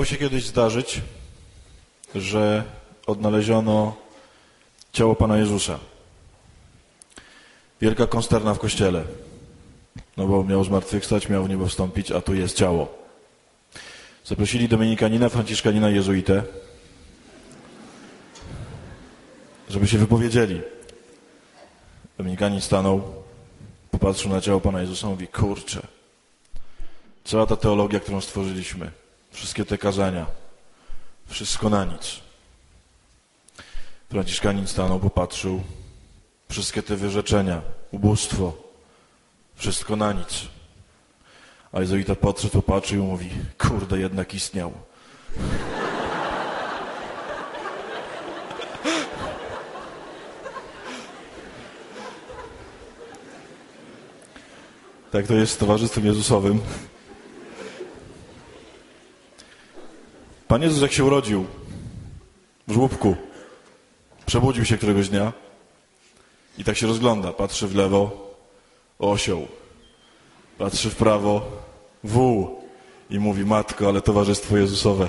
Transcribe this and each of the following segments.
Miało się kiedyś zdarzyć, że odnaleziono ciało Pana Jezusa. Wielka konsterna w kościele. No bo miał zmartwychwstać, miał w niebo wstąpić, a tu jest ciało. Zaprosili dominikanina, franciszkanina, jezuitę, żeby się wypowiedzieli. Dominikanin stanął, popatrzył na ciało Pana Jezusa i mówi, kurczę, cała ta teologia, którą stworzyliśmy, wszystkie te kazania, wszystko na nic. Franciszkanin stanął, popatrzył, wszystkie te wyrzeczenia, ubóstwo, wszystko na nic. A jezuita podszedł, popatrzył i mówi, kurde, jednak istniał. Tak to jest z Towarzystwem Jezusowym. Pan Jezus jak się urodził w żłóbku, przebudził się któregoś dnia i tak się rozgląda, patrzy w lewo, osioł, patrzy w prawo, wół i mówi, matko, ale Towarzystwo Jezusowe.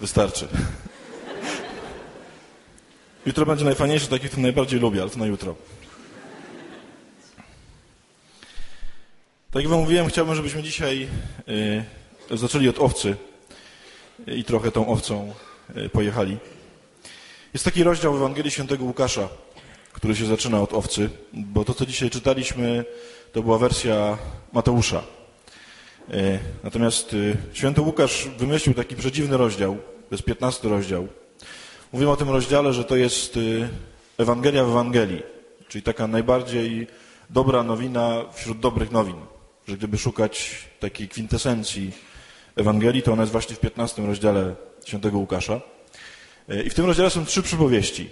Wystarczy. Jutro będzie najfajniejsze, takie, które najbardziej lubię, ale to na jutro. Tak jak wam mówiłem, chciałbym, żebyśmy dzisiaj y, zaczęli od owcy i trochę tą owcą y, pojechali. Jest taki rozdział w Ewangelii Świętego Łukasza, który się zaczyna od owcy, bo to, co dzisiaj czytaliśmy, to była wersja Mateusza. Y, natomiast święty Łukasz wymyślił taki przedziwny rozdział, to jest 15 rozdział, Mówimy o tym rozdziale, że to jest Ewangelia w Ewangelii, czyli taka najbardziej dobra nowina wśród dobrych nowin. Że gdyby szukać takiej kwintesencji Ewangelii, to ona jest właśnie w 15 rozdziale świętego Łukasza. Y, I w tym rozdziale są trzy przypowieści.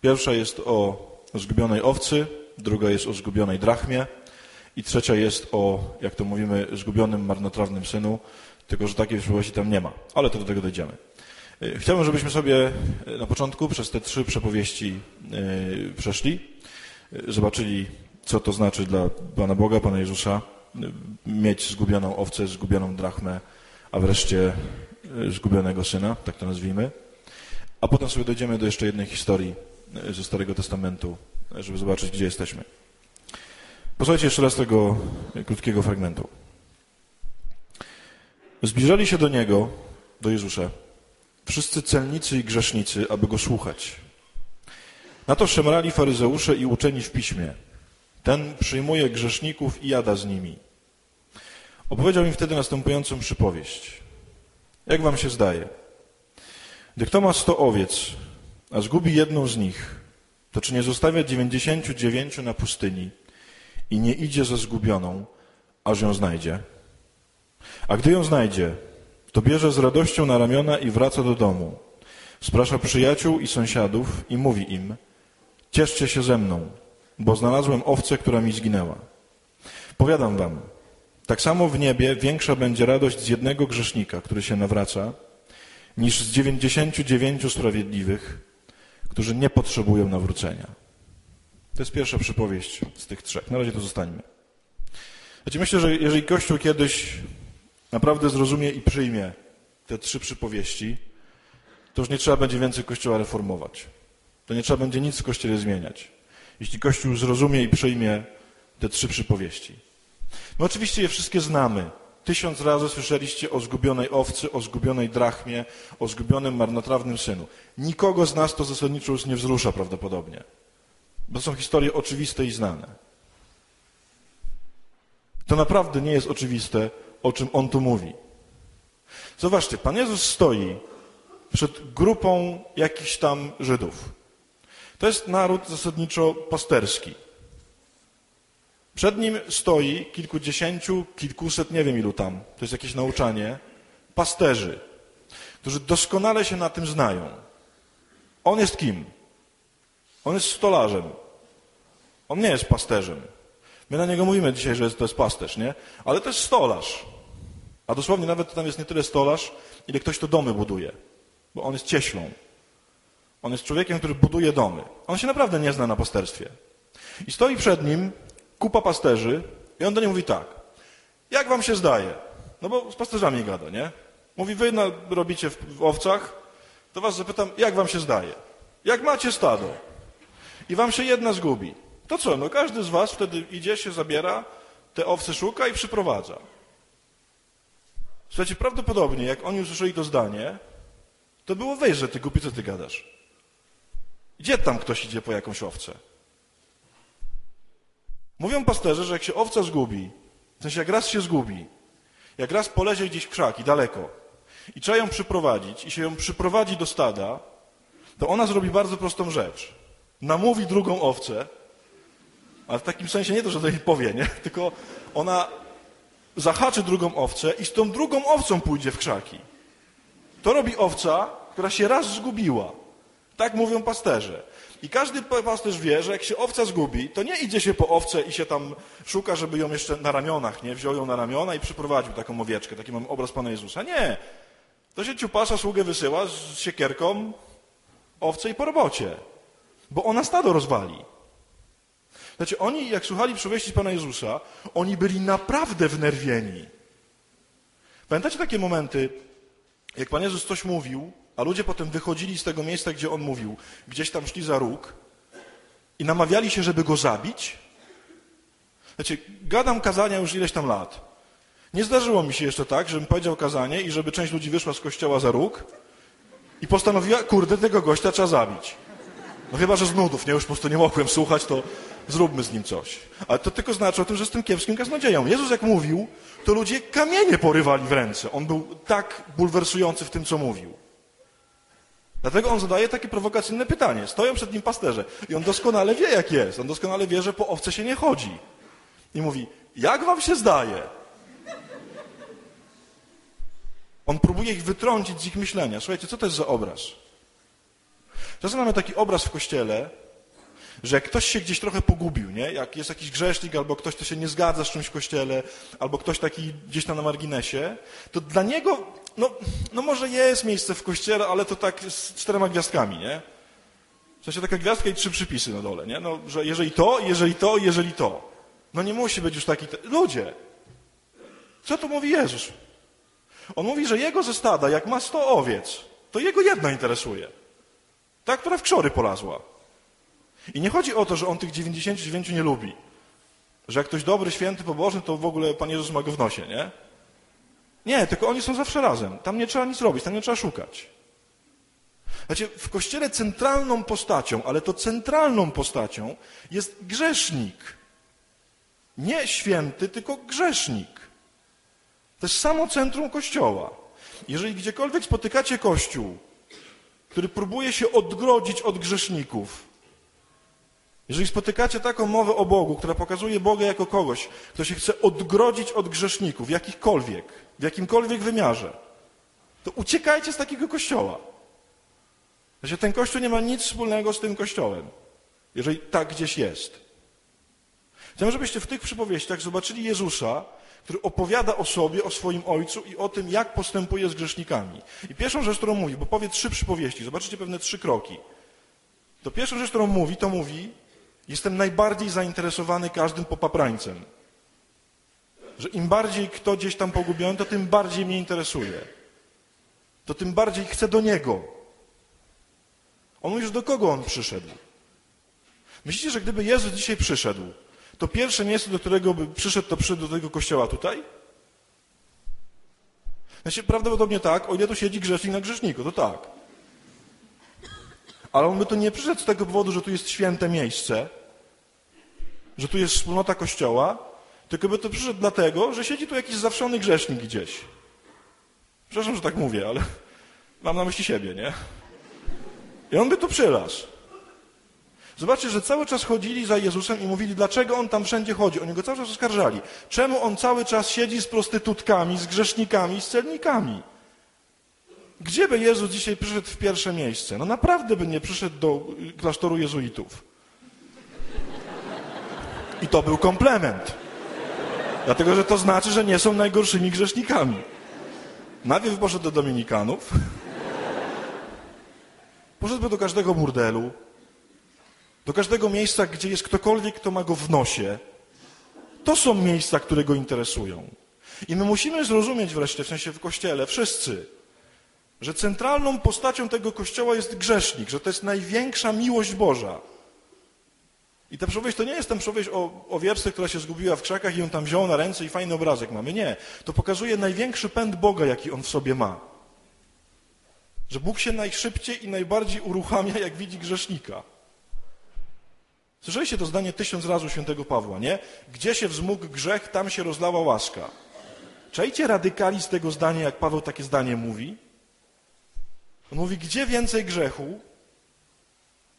Pierwsza jest o zgubionej owcy, druga jest o zgubionej drachmie i trzecia jest o, jak to mówimy, zgubionym, marnotrawnym synu, tylko że takiej przypowieści tam nie ma. Ale to do tego dojdziemy. E, chciałbym, żebyśmy sobie e, na początku przez te trzy przepowieści e, przeszli, zobaczyli, co to znaczy dla Pana Boga, Pana Jezusa, mieć zgubioną owcę, zgubioną drachmę, a wreszcie zgubionego syna, tak to nazwijmy. A potem sobie dojdziemy do jeszcze jednej historii ze Starego Testamentu, żeby zobaczyć, gdzie jesteśmy. Posłuchajcie jeszcze raz tego krótkiego fragmentu. Zbliżali się do Niego, do Jezusa, wszyscy celnicy i grzesznicy, aby go słuchać. Na to szemrali faryzeusze i uczeni w piśmie. Ten przyjmuje grzeszników i jada z nimi. Opowiedział im wtedy następującą przypowieść. Jak wam się zdaje? Gdy kto ma sto owiec, a zgubi jedną z nich, to czy nie zostawia dziewięćdziesięciu dziewięciu na pustyni i nie idzie za zgubioną, aż ją znajdzie? A gdy ją znajdzie, to bierze z radością na ramiona i wraca do domu. Sprasza przyjaciół i sąsiadów i mówi im, cieszcie się ze mną, bo znalazłem owcę, która mi zginęła. Powiadam wam, tak samo w niebie większa będzie radość z jednego grzesznika, który się nawraca, niż z dziewięćdziesięciu dziewięciu sprawiedliwych, którzy nie potrzebują nawrócenia. To jest pierwsza przypowieść z tych trzech. Na razie to zostańmy. Znaczy myślę, że jeżeli Kościół kiedyś naprawdę zrozumie i przyjmie te trzy przypowieści, to już nie trzeba będzie więcej Kościoła reformować. To nie trzeba będzie nic w Kościele zmieniać. Jeśli Kościół zrozumie i przyjmie te trzy przypowieści. My oczywiście je wszystkie znamy. Tysiąc razy słyszeliście o zgubionej owcy, o zgubionej drachmie, o zgubionym marnotrawnym synu. Nikogo z nas to zasadniczo już nie wzrusza prawdopodobnie. Bo są historie oczywiste i znane. To naprawdę nie jest oczywiste, o czym on tu mówi. Zobaczcie, Pan Jezus stoi przed grupą jakichś tam Żydów. To jest naród zasadniczo pasterski. Przed nim stoi kilkudziesięciu, kilkuset, nie wiem ilu tam, to jest jakieś nauczanie, pasterzy, którzy doskonale się na tym znają. On jest kim? On jest stolarzem. On nie jest pasterzem. My na niego mówimy dzisiaj, że to jest pasterz, nie? Ale to jest stolarz. A dosłownie nawet tam jest nie tyle stolarz, ile ktoś, kto domy buduje. Bo on jest cieślą. On jest człowiekiem, który buduje domy. On się naprawdę nie zna na pasterstwie. I stoi przed nim kupa pasterzy i on do niej mówi tak. Jak wam się zdaje? No bo z pasterzami gada, nie? Mówi, wy robicie w, w owcach, to was zapytam, jak wam się zdaje? Jak macie stado i wam się jedna zgubi, to co? No każdy z was wtedy idzie, się zabiera, te owce szuka i przyprowadza. Słuchajcie, prawdopodobnie jak oni usłyszeli to zdanie, to było weź, że ty głupi, co ty gadasz? Gdzie tam ktoś idzie po jakąś owcę? Mówią pasterze, że jak się owca zgubi, w sensie jak raz się zgubi, jak raz polezie gdzieś w krzaki, daleko i trzeba ją przyprowadzić i się ją przyprowadzi do stada, to ona zrobi bardzo prostą rzecz. Namówi drugą owcę, ale w takim sensie nie to, że to jej powie, nie? tylko ona zahaczy drugą owcę i z tą drugą owcą pójdzie w krzaki. To robi owca, która się raz zgubiła. Tak mówią pasterze. I każdy pasterz wie, że jak się owca zgubi, to nie idzie się po owce i się tam szuka, żeby ją jeszcze na ramionach, nie? Wziął ją na ramiona i przyprowadził taką owieczkę. Taki mam obraz Pana Jezusa. Nie. To się ciupasza sługę wysyła z siekierką owce i po robocie. Bo ona stado rozwali. Znaczy, oni, jak słuchali przywieści Pana Jezusa, oni byli naprawdę wnerwieni. Pamiętacie takie momenty, jak Pan Jezus coś mówił, a ludzie potem wychodzili z tego miejsca, gdzie On mówił, gdzieś tam szli za róg i namawiali się, żeby Go zabić? Znaczy, gadam kazania już ileś tam lat. Nie zdarzyło mi się jeszcze tak, żebym powiedział kazanie i żeby część ludzi wyszła z kościoła za róg i postanowiła, kurde, tego gościa trzeba zabić. No chyba, że z nudów, nie? Już po prostu nie mogłem słuchać, to zróbmy z nim coś. Ale to tylko znaczy o tym, że jestem kiepskim kaznodzieją. Jezus jak mówił, to ludzie kamienie porywali w ręce. On był tak bulwersujący w tym, co mówił. Dlatego on zadaje takie prowokacyjne pytanie. Stoją przed nim pasterze i on doskonale wie, jak jest. On doskonale wie, że po owce się nie chodzi. I mówi, jak wam się zdaje? On próbuje ich wytrącić z ich myślenia. Słuchajcie, co to jest za obraz? Czasem mamy taki obraz w kościele, że ktoś się gdzieś trochę pogubił, nie? jak jest jakiś grzesznik, albo ktoś, kto się nie zgadza z czymś w kościele, albo ktoś taki gdzieś tam na marginesie, to dla niego, no, no może jest miejsce w kościele, ale to tak z czterema gwiazdkami, nie? W sensie taka gwiazdka i trzy przypisy na dole, nie? No, że jeżeli to, jeżeli to, jeżeli to. No nie musi być już taki... Ludzie! Co tu mówi Jezus? On mówi, że jego ze stada, jak ma sto owiec, to jego jedna interesuje. Ta, która w krzory polazła. I nie chodzi o to, że on tych 99 nie lubi. Że jak ktoś dobry, święty, pobożny, to w ogóle Pan Jezus ma go w nosie, nie? Nie, tylko oni są zawsze razem. Tam nie trzeba nic robić, tam nie trzeba szukać. Znaczy, w Kościele centralną postacią, ale to centralną postacią jest grzesznik. Nie święty, tylko grzesznik. To jest samo centrum Kościoła. Jeżeli gdziekolwiek spotykacie Kościół, który próbuje się odgrodzić od grzeszników, jeżeli spotykacie taką mowę o Bogu, która pokazuje Boga jako kogoś, kto się chce odgrodzić od grzeszników, jakichkolwiek, w jakimkolwiek wymiarze, to uciekajcie z takiego kościoła. Znaczy, ten kościół nie ma nic wspólnego z tym kościołem, jeżeli tak gdzieś jest. Chciałbym, żebyście w tych przypowieściach zobaczyli Jezusa, który opowiada o sobie, o swoim ojcu i o tym, jak postępuje z grzesznikami. I pierwszą rzecz, którą mówi, bo powie trzy przypowieści, zobaczycie pewne trzy kroki. To pierwszą rzecz, którą mówi, to mówi, Jestem najbardziej zainteresowany każdym popaprańcem. Że im bardziej kto gdzieś tam pogubiony, to tym bardziej mnie interesuje. To tym bardziej chcę do niego. On że do kogo on przyszedł. Myślicie, że gdyby Jezus dzisiaj przyszedł, to pierwsze miejsce, do którego by przyszedł, to przyszedł do tego kościoła tutaj? Znaczy, prawdopodobnie tak, o ile tu siedzi grzesznik na grzeszniku, to tak. Ale on by tu nie przyszedł z tego powodu, że tu jest święte miejsce, że tu jest wspólnota Kościoła, tylko by to przyszedł dlatego, że siedzi tu jakiś zawszony grzesznik gdzieś. Przepraszam, że tak mówię, ale mam na myśli siebie, nie? I on by tu przylazł. Zobaczcie, że cały czas chodzili za Jezusem i mówili, dlaczego on tam wszędzie chodzi. Oni go cały czas oskarżali. Czemu on cały czas siedzi z prostytutkami, z grzesznikami, z celnikami? Gdzie by Jezus dzisiaj przyszedł w pierwsze miejsce? No naprawdę by nie przyszedł do klasztoru jezuitów. I to był komplement. Dlatego, że to znaczy, że nie są najgorszymi grzesznikami. Najpierw poszedł do Dominikanów, poszedłby do każdego burdelu, do każdego miejsca, gdzie jest ktokolwiek, kto ma go w nosie, To są miejsca, które go interesują. I my musimy zrozumieć wreszcie, w sensie w Kościele, wszyscy, że centralną postacią tego Kościoła jest grzesznik, że to jest największa miłość Boża. I ta przypowieść to nie jest tam przypowieść o, o która się zgubiła w krzakach i ją tam wziął na ręce i fajny obrazek mamy. Nie. To pokazuje największy pęd Boga, jaki on w sobie ma. Że Bóg się najszybciej i najbardziej uruchamia, jak widzi grzesznika. Słyszeliście to zdanie tysiąc razy świętego Pawła, nie? Gdzie się wzmógł grzech, tam się rozlała łaska. Czajcie radykalizm tego zdania, jak Paweł takie zdanie mówi? On mówi, gdzie więcej grzechu,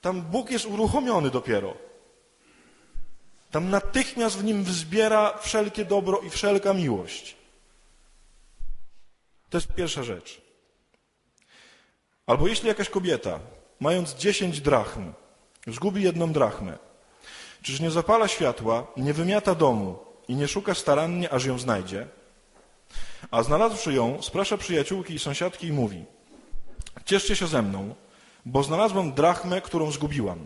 tam Bóg jest uruchomiony dopiero. Tam natychmiast w nim wzbiera wszelkie dobro i wszelka miłość. To jest pierwsza rzecz. Albo jeśli jakaś kobieta, mając dziesięć drachm, zgubi jedną drachmę, czyż nie zapala światła, nie wymiata domu i nie szuka starannie, aż ją znajdzie? A znalazłszy ją, sprasza przyjaciółki i sąsiadki i mówi Cieszcie się ze mną, bo znalazłam drachmę, którą zgubiłam.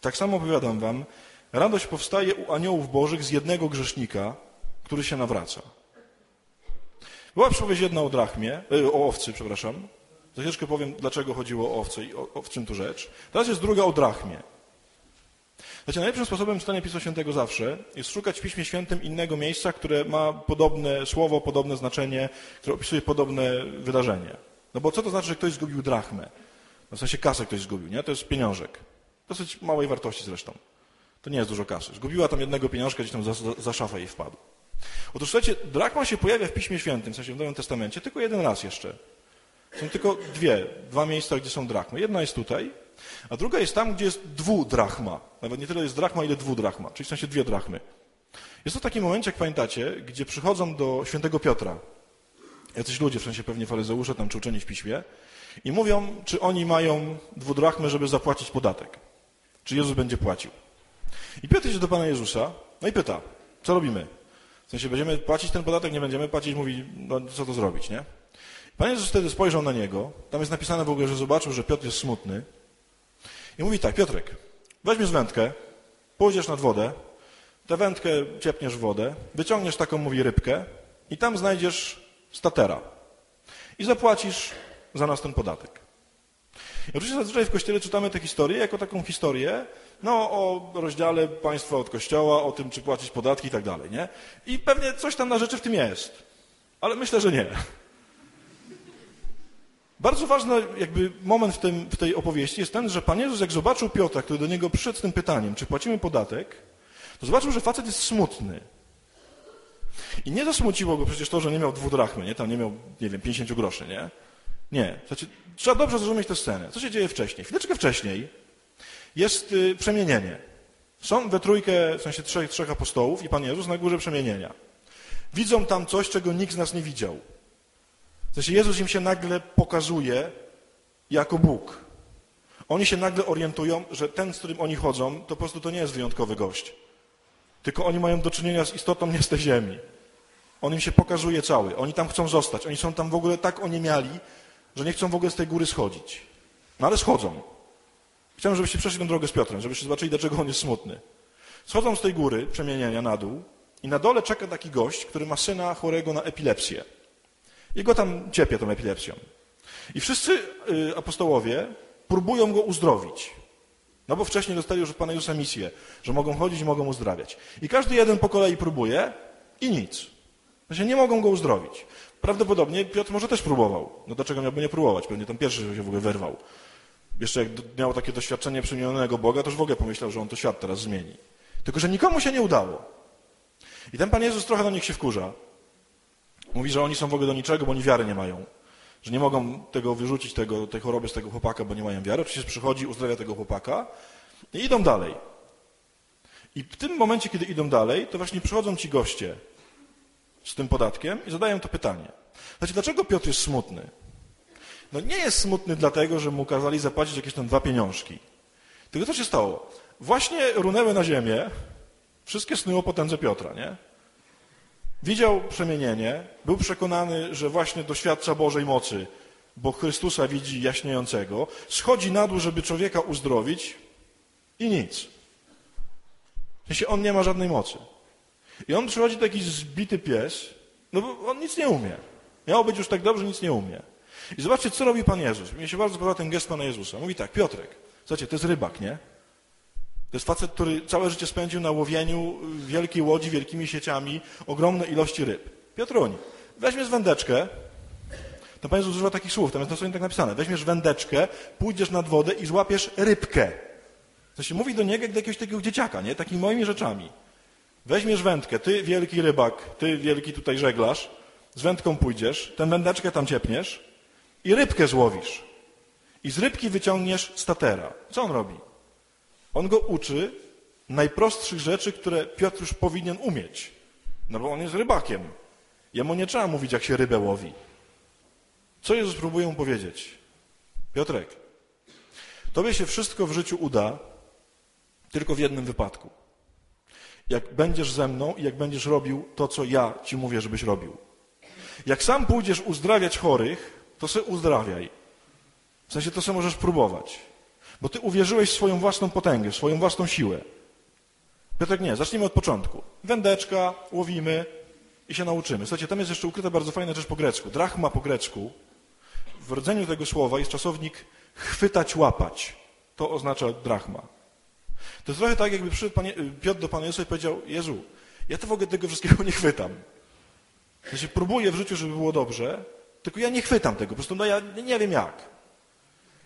Tak samo opowiadam wam, radość powstaje u aniołów bożych z jednego grzesznika, który się nawraca. Była przypowieść jedna o drachmie, e, o owcy, przepraszam. Za chwileczkę powiem, dlaczego chodziło o owce i o, o, w czym tu rzecz. Teraz jest druga o drachmie. Znaczy, najlepszym sposobem czytania Pisma Świętego zawsze jest szukać w Piśmie Świętym innego miejsca, które ma podobne słowo, podobne znaczenie, które opisuje podobne wydarzenie. No bo co to znaczy, że ktoś zgubił drachmę? No w sensie kasę ktoś zgubił, nie? To jest pieniążek. Dosyć małej wartości zresztą. To nie jest dużo kasy. Zgubiła tam jednego pieniążka, gdzieś tam za, za, za szafę jej wpadł. Otóż słuchajcie, drachma się pojawia w Piśmie Świętym, w sensie w Nowym Testamencie, tylko jeden raz jeszcze. Są tylko dwie, dwa miejsca, gdzie są drachmy. Jedna jest tutaj, a druga jest tam, gdzie jest dwudrachma. Nawet nie tyle jest drachma, ile dwudrachma, czyli w sensie dwie drachmy. Jest to taki moment, jak pamiętacie, gdzie przychodzą do świętego Piotra jacyś ludzie, w sensie pewnie faryzeusze, tam czy uczeni w piśmie, i mówią, czy oni mają dwudrachmę, żeby zapłacić podatek. Czy Jezus będzie płacił. I Piotr idzie do Pana Jezusa, no i pyta, co robimy? W sensie, będziemy płacić ten podatek, nie będziemy płacić, mówi, no co to zrobić, nie? Pan Jezus wtedy spojrzał na niego, tam jest napisane w ogóle, że zobaczył, że Piotr jest smutny i mówi tak, Piotrek, weźmiesz wędkę, pójdziesz nad wodę, tę wędkę ciepniesz w wodę, wyciągniesz taką, mówi, rybkę i tam znajdziesz statera i zapłacisz za nas ten podatek. I oczywiście zazwyczaj w Kościele czytamy tę historię jako taką historię no, o rozdziale państwa od Kościoła, o tym, czy płacić podatki i tak dalej, nie? I pewnie coś tam na rzeczy w tym jest, ale myślę, że nie. Bardzo ważny jakby moment w, tym, w tej opowieści jest ten, że Pan Jezus jak zobaczył Piotra, który do niego przyszedł z tym pytaniem, czy płacimy podatek, to zobaczył, że facet jest smutny. I nie zasmuciło go przecież to, że nie miał dwóch drachmy, nie? Tam nie miał, nie wiem, 50 groszy, nie? Nie. Znaczy, trzeba dobrze zrozumieć tę scenę. Co się dzieje wcześniej? Chwileczkę wcześniej jest y, przemienienie. Są we trójkę, w sensie trzech, trzech apostołów i Pan Jezus na górze przemienienia. Widzą tam coś, czego nikt z nas nie widział. W sensie Jezus im się nagle pokazuje jako Bóg. Oni się nagle orientują, że ten, z którym oni chodzą, to po prostu to nie jest wyjątkowy gość. Tylko oni mają do czynienia z istotą nie z tej ziemi. On im się pokazuje cały. Oni tam chcą zostać. Oni są tam w ogóle tak oniemiali, że nie chcą w ogóle z tej góry schodzić. No ale schodzą. Chciałem, żebyście przeszli tę drogę z Piotrem, żebyście zobaczyli, dlaczego on jest smutny. Schodzą z tej góry przemienienia na dół i na dole czeka taki gość, który ma syna chorego na epilepsję. I go tam ciepie tą epilepsją. I wszyscy y, apostołowie próbują go uzdrowić. No bo wcześniej dostali już od Pana Jezusa misję, że mogą chodzić i mogą uzdrawiać. I każdy jeden po kolei próbuje i nic. Znaczy nie mogą go uzdrowić. Prawdopodobnie Piotr może też próbował. No dlaczego miałby nie próbować? Pewnie ten pierwszy się w ogóle wyrwał. Jeszcze jak miał takie doświadczenie przemienionego Boga, to już w ogóle pomyślał, że on to świat teraz zmieni. Tylko, że nikomu się nie udało. I ten Pan Jezus trochę do nich się wkurza. Mówi, że oni są w ogóle do niczego, bo oni wiary nie mają. Że nie mogą tego wyrzucić, tego, tej choroby z tego chłopaka, bo nie mają wiary. Oczywiście przychodzi, uzdrawia tego chłopaka i idą dalej. I w tym momencie, kiedy idą dalej, to właśnie przychodzą ci goście z tym podatkiem i zadają to pytanie. Znaczy, dlaczego Piotr jest smutny? No nie jest smutny dlatego, że mu kazali zapłacić jakieś tam dwa pieniążki. Tylko co się stało? Właśnie runęły na ziemię wszystkie sny o potędze Piotra, nie? Widział przemienienie, był przekonany, że właśnie doświadcza Bożej mocy, bo Chrystusa widzi jaśniejącego, schodzi na dół, żeby człowieka uzdrowić i nic. W sensie on nie ma żadnej mocy. I on przychodzi taki zbity pies, no bo on nic nie umie. Miało być już tak dobrze, nic nie umie. I zobaczcie, co robi Pan Jezus. Mnie się bardzo podoba ten gest Pana Jezusa. Mówi tak, Piotrek, słuchajcie, to jest rybak, nie? To jest facet, który całe życie spędził na łowieniu wielkiej łodzi, wielkimi sieciami, ogromne ilości ryb. Piotruń, weźmiesz wędeczkę, to Pan Jezus używa takich słów, tam jest stronie tak napisane. Weźmiesz wędeczkę, pójdziesz nad wodę i złapiesz rybkę. To się mówi do niego jak do jakiegoś takiego dzieciaka, nie? Takimi moimi rzeczami. Weźmiesz wędkę, ty wielki rybak, ty wielki tutaj żeglarz, z wędką pójdziesz, tę wędeczkę tam ciepniesz i rybkę złowisz. I z rybki wyciągniesz statera. Co on robi? On go uczy najprostszych rzeczy, które Piotr już powinien umieć. No bo on jest rybakiem. Jemu nie trzeba mówić, jak się rybę łowi. Co Jezus próbuje mu powiedzieć? Piotrek, tobie się wszystko w życiu uda, tylko w jednym wypadku. Jak będziesz ze mną i jak będziesz robił to, co ja ci mówię, żebyś robił. Jak sam pójdziesz uzdrawiać chorych, to se uzdrawiaj. W sensie to se możesz próbować. Bo ty uwierzyłeś w swoją własną potęgę, w swoją własną siłę. Piotrek nie, zacznijmy od początku. Wędeczka, łowimy i się nauczymy. Słuchajcie, tam jest jeszcze ukryta bardzo fajna rzecz po grecku. Drachma po grecku. W rodzeniu tego słowa jest czasownik chwytać, łapać. To oznacza drachma. To jest trochę tak, jakby przyszedł Panie, Piotr do Pana Jezusa i powiedział, Jezu, ja to w ogóle tego wszystkiego nie chwytam. Ja się próbuję w życiu, żeby było dobrze, tylko ja nie chwytam tego, po prostu no ja nie wiem jak.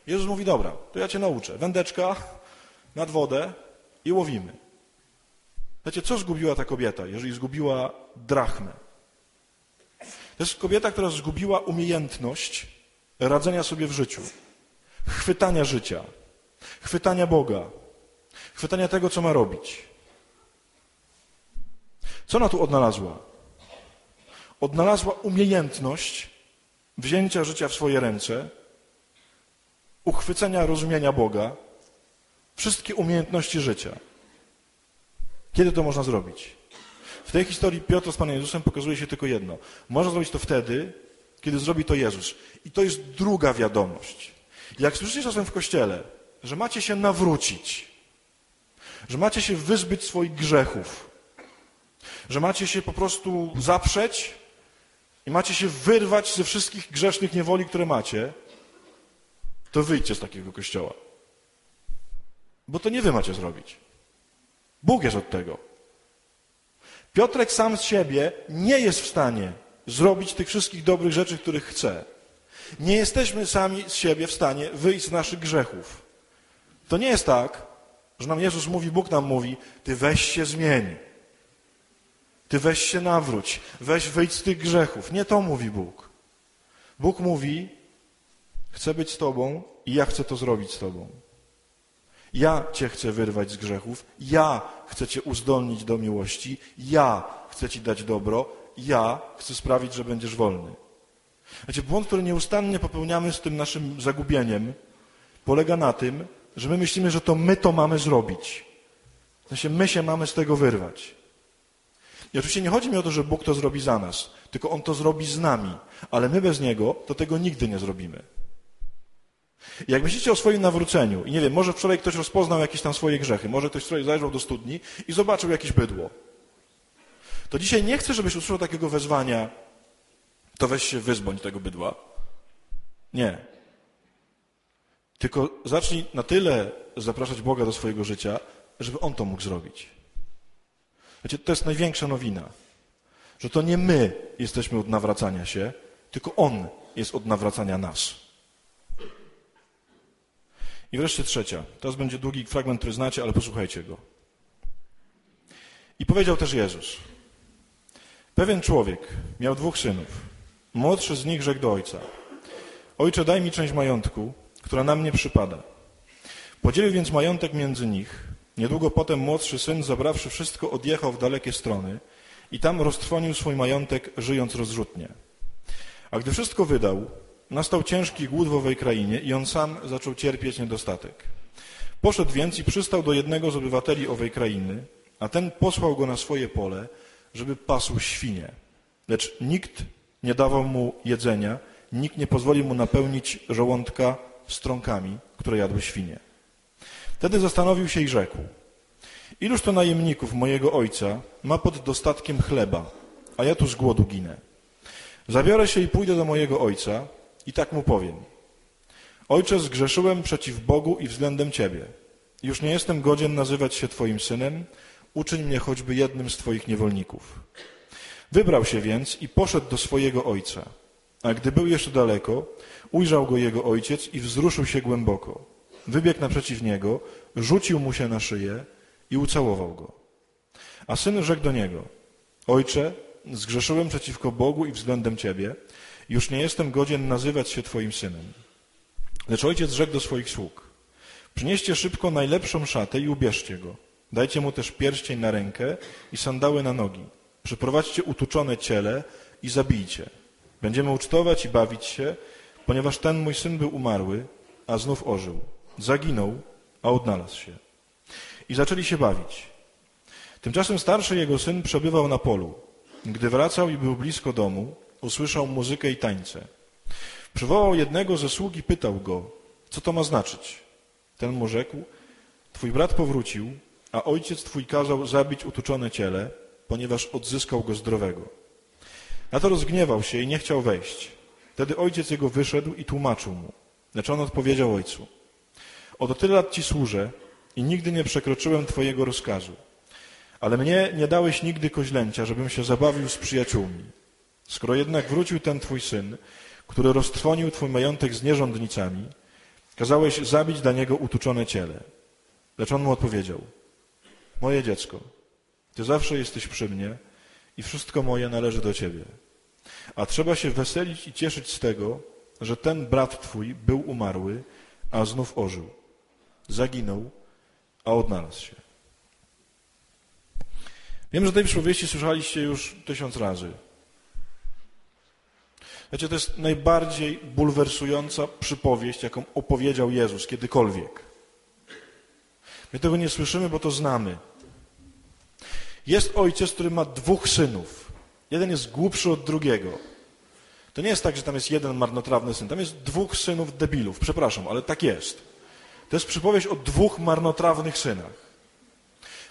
Jezus mówi, dobra, to ja cię nauczę. Wędeczka nad wodę i łowimy. Wiecie, co zgubiła ta kobieta, jeżeli zgubiła drachmę? To jest kobieta, która zgubiła umiejętność radzenia sobie w życiu, chwytania życia, chwytania Boga, chwytania tego, co ma robić. Co ona tu odnalazła? Odnalazła umiejętność wzięcia życia w swoje ręce, uchwycenia rozumienia Boga, wszystkie umiejętności życia. Kiedy to można zrobić? W tej historii Piotr z Panem Jezusem pokazuje się tylko jedno. Można zrobić to wtedy, kiedy zrobi to Jezus. I to jest druga wiadomość. Jak słyszycie czasem w kościele, że macie się nawrócić, że macie się wyzbyć swoich grzechów, że macie się po prostu zaprzeć i macie się wyrwać ze wszystkich grzesznych niewoli, które macie, to wyjdźcie z takiego kościoła. Bo to nie wy macie zrobić. Bóg jest od tego. Piotrek sam z siebie nie jest w stanie zrobić tych wszystkich dobrych rzeczy, których chce. Nie jesteśmy sami z siebie w stanie wyjść z naszych grzechów. To nie jest tak, że nam Jezus mówi, Bóg nam mówi, ty weź się zmień. Ty weź się nawróć, weź wyjdź z tych grzechów. Nie to mówi Bóg. Bóg mówi, chcę być z Tobą i ja chcę to zrobić z Tobą. Ja Cię chcę wyrwać z grzechów, ja chcę Cię uzdolnić do miłości, ja chcę Ci dać dobro, ja chcę sprawić, że będziesz wolny. Znaczy, błąd, który nieustannie popełniamy z tym naszym zagubieniem, polega na tym, że my myślimy, że to my to mamy zrobić. W sensie my się mamy z tego wyrwać. I oczywiście nie chodzi mi o to, że Bóg to zrobi za nas, tylko On to zrobi z nami, ale my bez Niego to tego nigdy nie zrobimy. I jak myślicie o swoim nawróceniu, i nie wiem, może wczoraj ktoś rozpoznał jakieś tam swoje grzechy, może ktoś wczoraj zajrzał do studni i zobaczył jakieś bydło, to dzisiaj nie chcę, żebyś usłyszał takiego wezwania, to weź się wyzbądź tego bydła. Nie. Tylko zacznij na tyle zapraszać Boga do swojego życia, żeby On to mógł zrobić. Wiecie, to jest największa nowina, że to nie my jesteśmy od nawracania się, tylko On jest od nawracania nas. I wreszcie trzecia. Teraz będzie długi fragment, który znacie, ale posłuchajcie go. I powiedział też Jezus. Pewien człowiek miał dwóch synów. Młodszy z nich rzekł do ojca. Ojcze, daj mi część majątku, która na mnie przypada. Podzielił więc majątek między nich. Niedługo potem młodszy syn, zabrawszy wszystko, odjechał w dalekie strony i tam roztrwonił swój majątek, żyjąc rozrzutnie. A gdy wszystko wydał, Nastał ciężki głód w owej krainie i on sam zaczął cierpieć niedostatek. Poszedł więc i przystał do jednego z obywateli owej krainy, a ten posłał go na swoje pole, żeby pasł świnie. Lecz nikt nie dawał mu jedzenia, nikt nie pozwolił mu napełnić żołądka strąkami, które jadły świnie. Wtedy zastanowił się i rzekł, Iluż to najemników mojego ojca ma pod dostatkiem chleba, a ja tu z głodu ginę. Zabiorę się i pójdę do mojego ojca i tak mu powiem. Ojcze, zgrzeszyłem przeciw Bogu i względem Ciebie. Już nie jestem godzien nazywać się Twoim synem, uczyń mnie choćby jednym z Twoich niewolników. Wybrał się więc i poszedł do swojego ojca. A gdy był jeszcze daleko, ujrzał go jego ojciec i wzruszył się głęboko. Wybiegł naprzeciw niego, rzucił mu się na szyję i ucałował go. A syn rzekł do niego, Ojcze, zgrzeszyłem przeciwko Bogu i względem Ciebie, już nie jestem godzien nazywać się Twoim synem. Lecz ojciec rzekł do swoich sług, przynieście szybko najlepszą szatę i ubierzcie go. Dajcie mu też pierścień na rękę i sandały na nogi. Przyprowadźcie utuczone ciele i zabijcie. Będziemy ucztować i bawić się, ponieważ ten mój syn był umarły, a znów ożył. Zaginął, a odnalazł się. I zaczęli się bawić. Tymczasem starszy jego syn przebywał na polu. Gdy wracał i był blisko domu, usłyszał muzykę i tańce. Przywołał jednego ze sług i pytał go, co to ma znaczyć. Ten mu rzekł, twój brat powrócił, a ojciec twój kazał zabić utuczone ciele, ponieważ odzyskał go zdrowego. Na to rozgniewał się i nie chciał wejść. Wtedy ojciec jego wyszedł i tłumaczył mu. Lecz on odpowiedział ojcu. Oto tyle lat ci służę i nigdy nie przekroczyłem twojego rozkazu. Ale mnie nie dałeś nigdy koźlęcia, żebym się zabawił z przyjaciółmi. Skoro jednak wrócił ten twój syn, który roztrwonił twój majątek z nierządnicami, kazałeś zabić dla niego utuczone ciele. Lecz on mu odpowiedział, moje dziecko, ty zawsze jesteś przy mnie i wszystko moje należy do ciebie. A trzeba się weselić i cieszyć z tego, że ten brat twój był umarły, a znów ożył. Zaginął, a odnalazł się. Wiem, że tej przypowieści słyszeliście już tysiąc razy. Wiecie, to jest najbardziej bulwersująca przypowieść, jaką opowiedział Jezus kiedykolwiek. My tego nie słyszymy, bo to znamy. Jest ojciec, który ma dwóch synów. Jeden jest głupszy od drugiego. To nie jest tak, że tam jest jeden marnotrawny syn. Tam jest dwóch synów debilów. Przepraszam, ale tak jest. To jest przypowieść o dwóch marnotrawnych synach.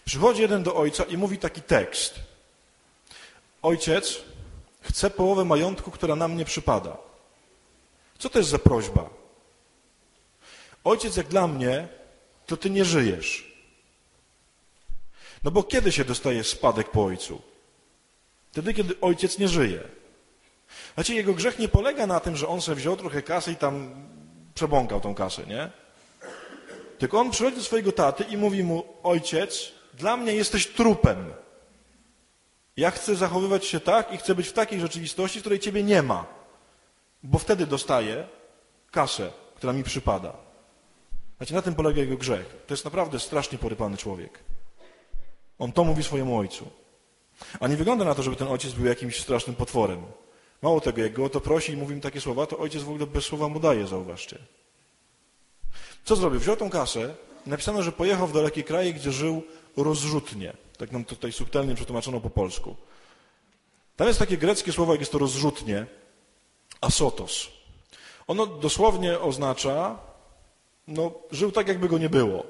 Przychodzi jeden do ojca i mówi taki tekst. Ojciec chce połowę majątku, która nam nie przypada. Co to jest za prośba? Ojciec, jak dla mnie, to ty nie żyjesz. No bo kiedy się dostaje spadek po ojcu? Wtedy, kiedy ojciec nie żyje. Znaczy, jego grzech nie polega na tym, że on sobie wziął trochę kasy i tam przebąkał tą kasę, nie? Tylko on przychodzi do swojego taty i mówi mu, ojciec, dla mnie jesteś trupem. Ja chcę zachowywać się tak i chcę być w takiej rzeczywistości, w której ciebie nie ma. Bo wtedy dostaję kasę, która mi przypada. Znaczy, na tym polega jego grzech. To jest naprawdę strasznie porypany człowiek. On to mówi swojemu ojcu. A nie wygląda na to, żeby ten ojciec był jakimś strasznym potworem. Mało tego, jak go o to prosi i mówi mu takie słowa, to ojciec w ogóle bez słowa mu daje, zauważcie. Co zrobił? Wziął tą kasę, napisano, że pojechał w dalekie kraje, gdzie żył rozrzutnie. Tak nam tutaj subtelnie przetłumaczono po polsku. Tam jest takie greckie słowo, jak jest to rozrzutnie, asotos. Ono dosłownie oznacza, no, żył tak, jakby go nie było.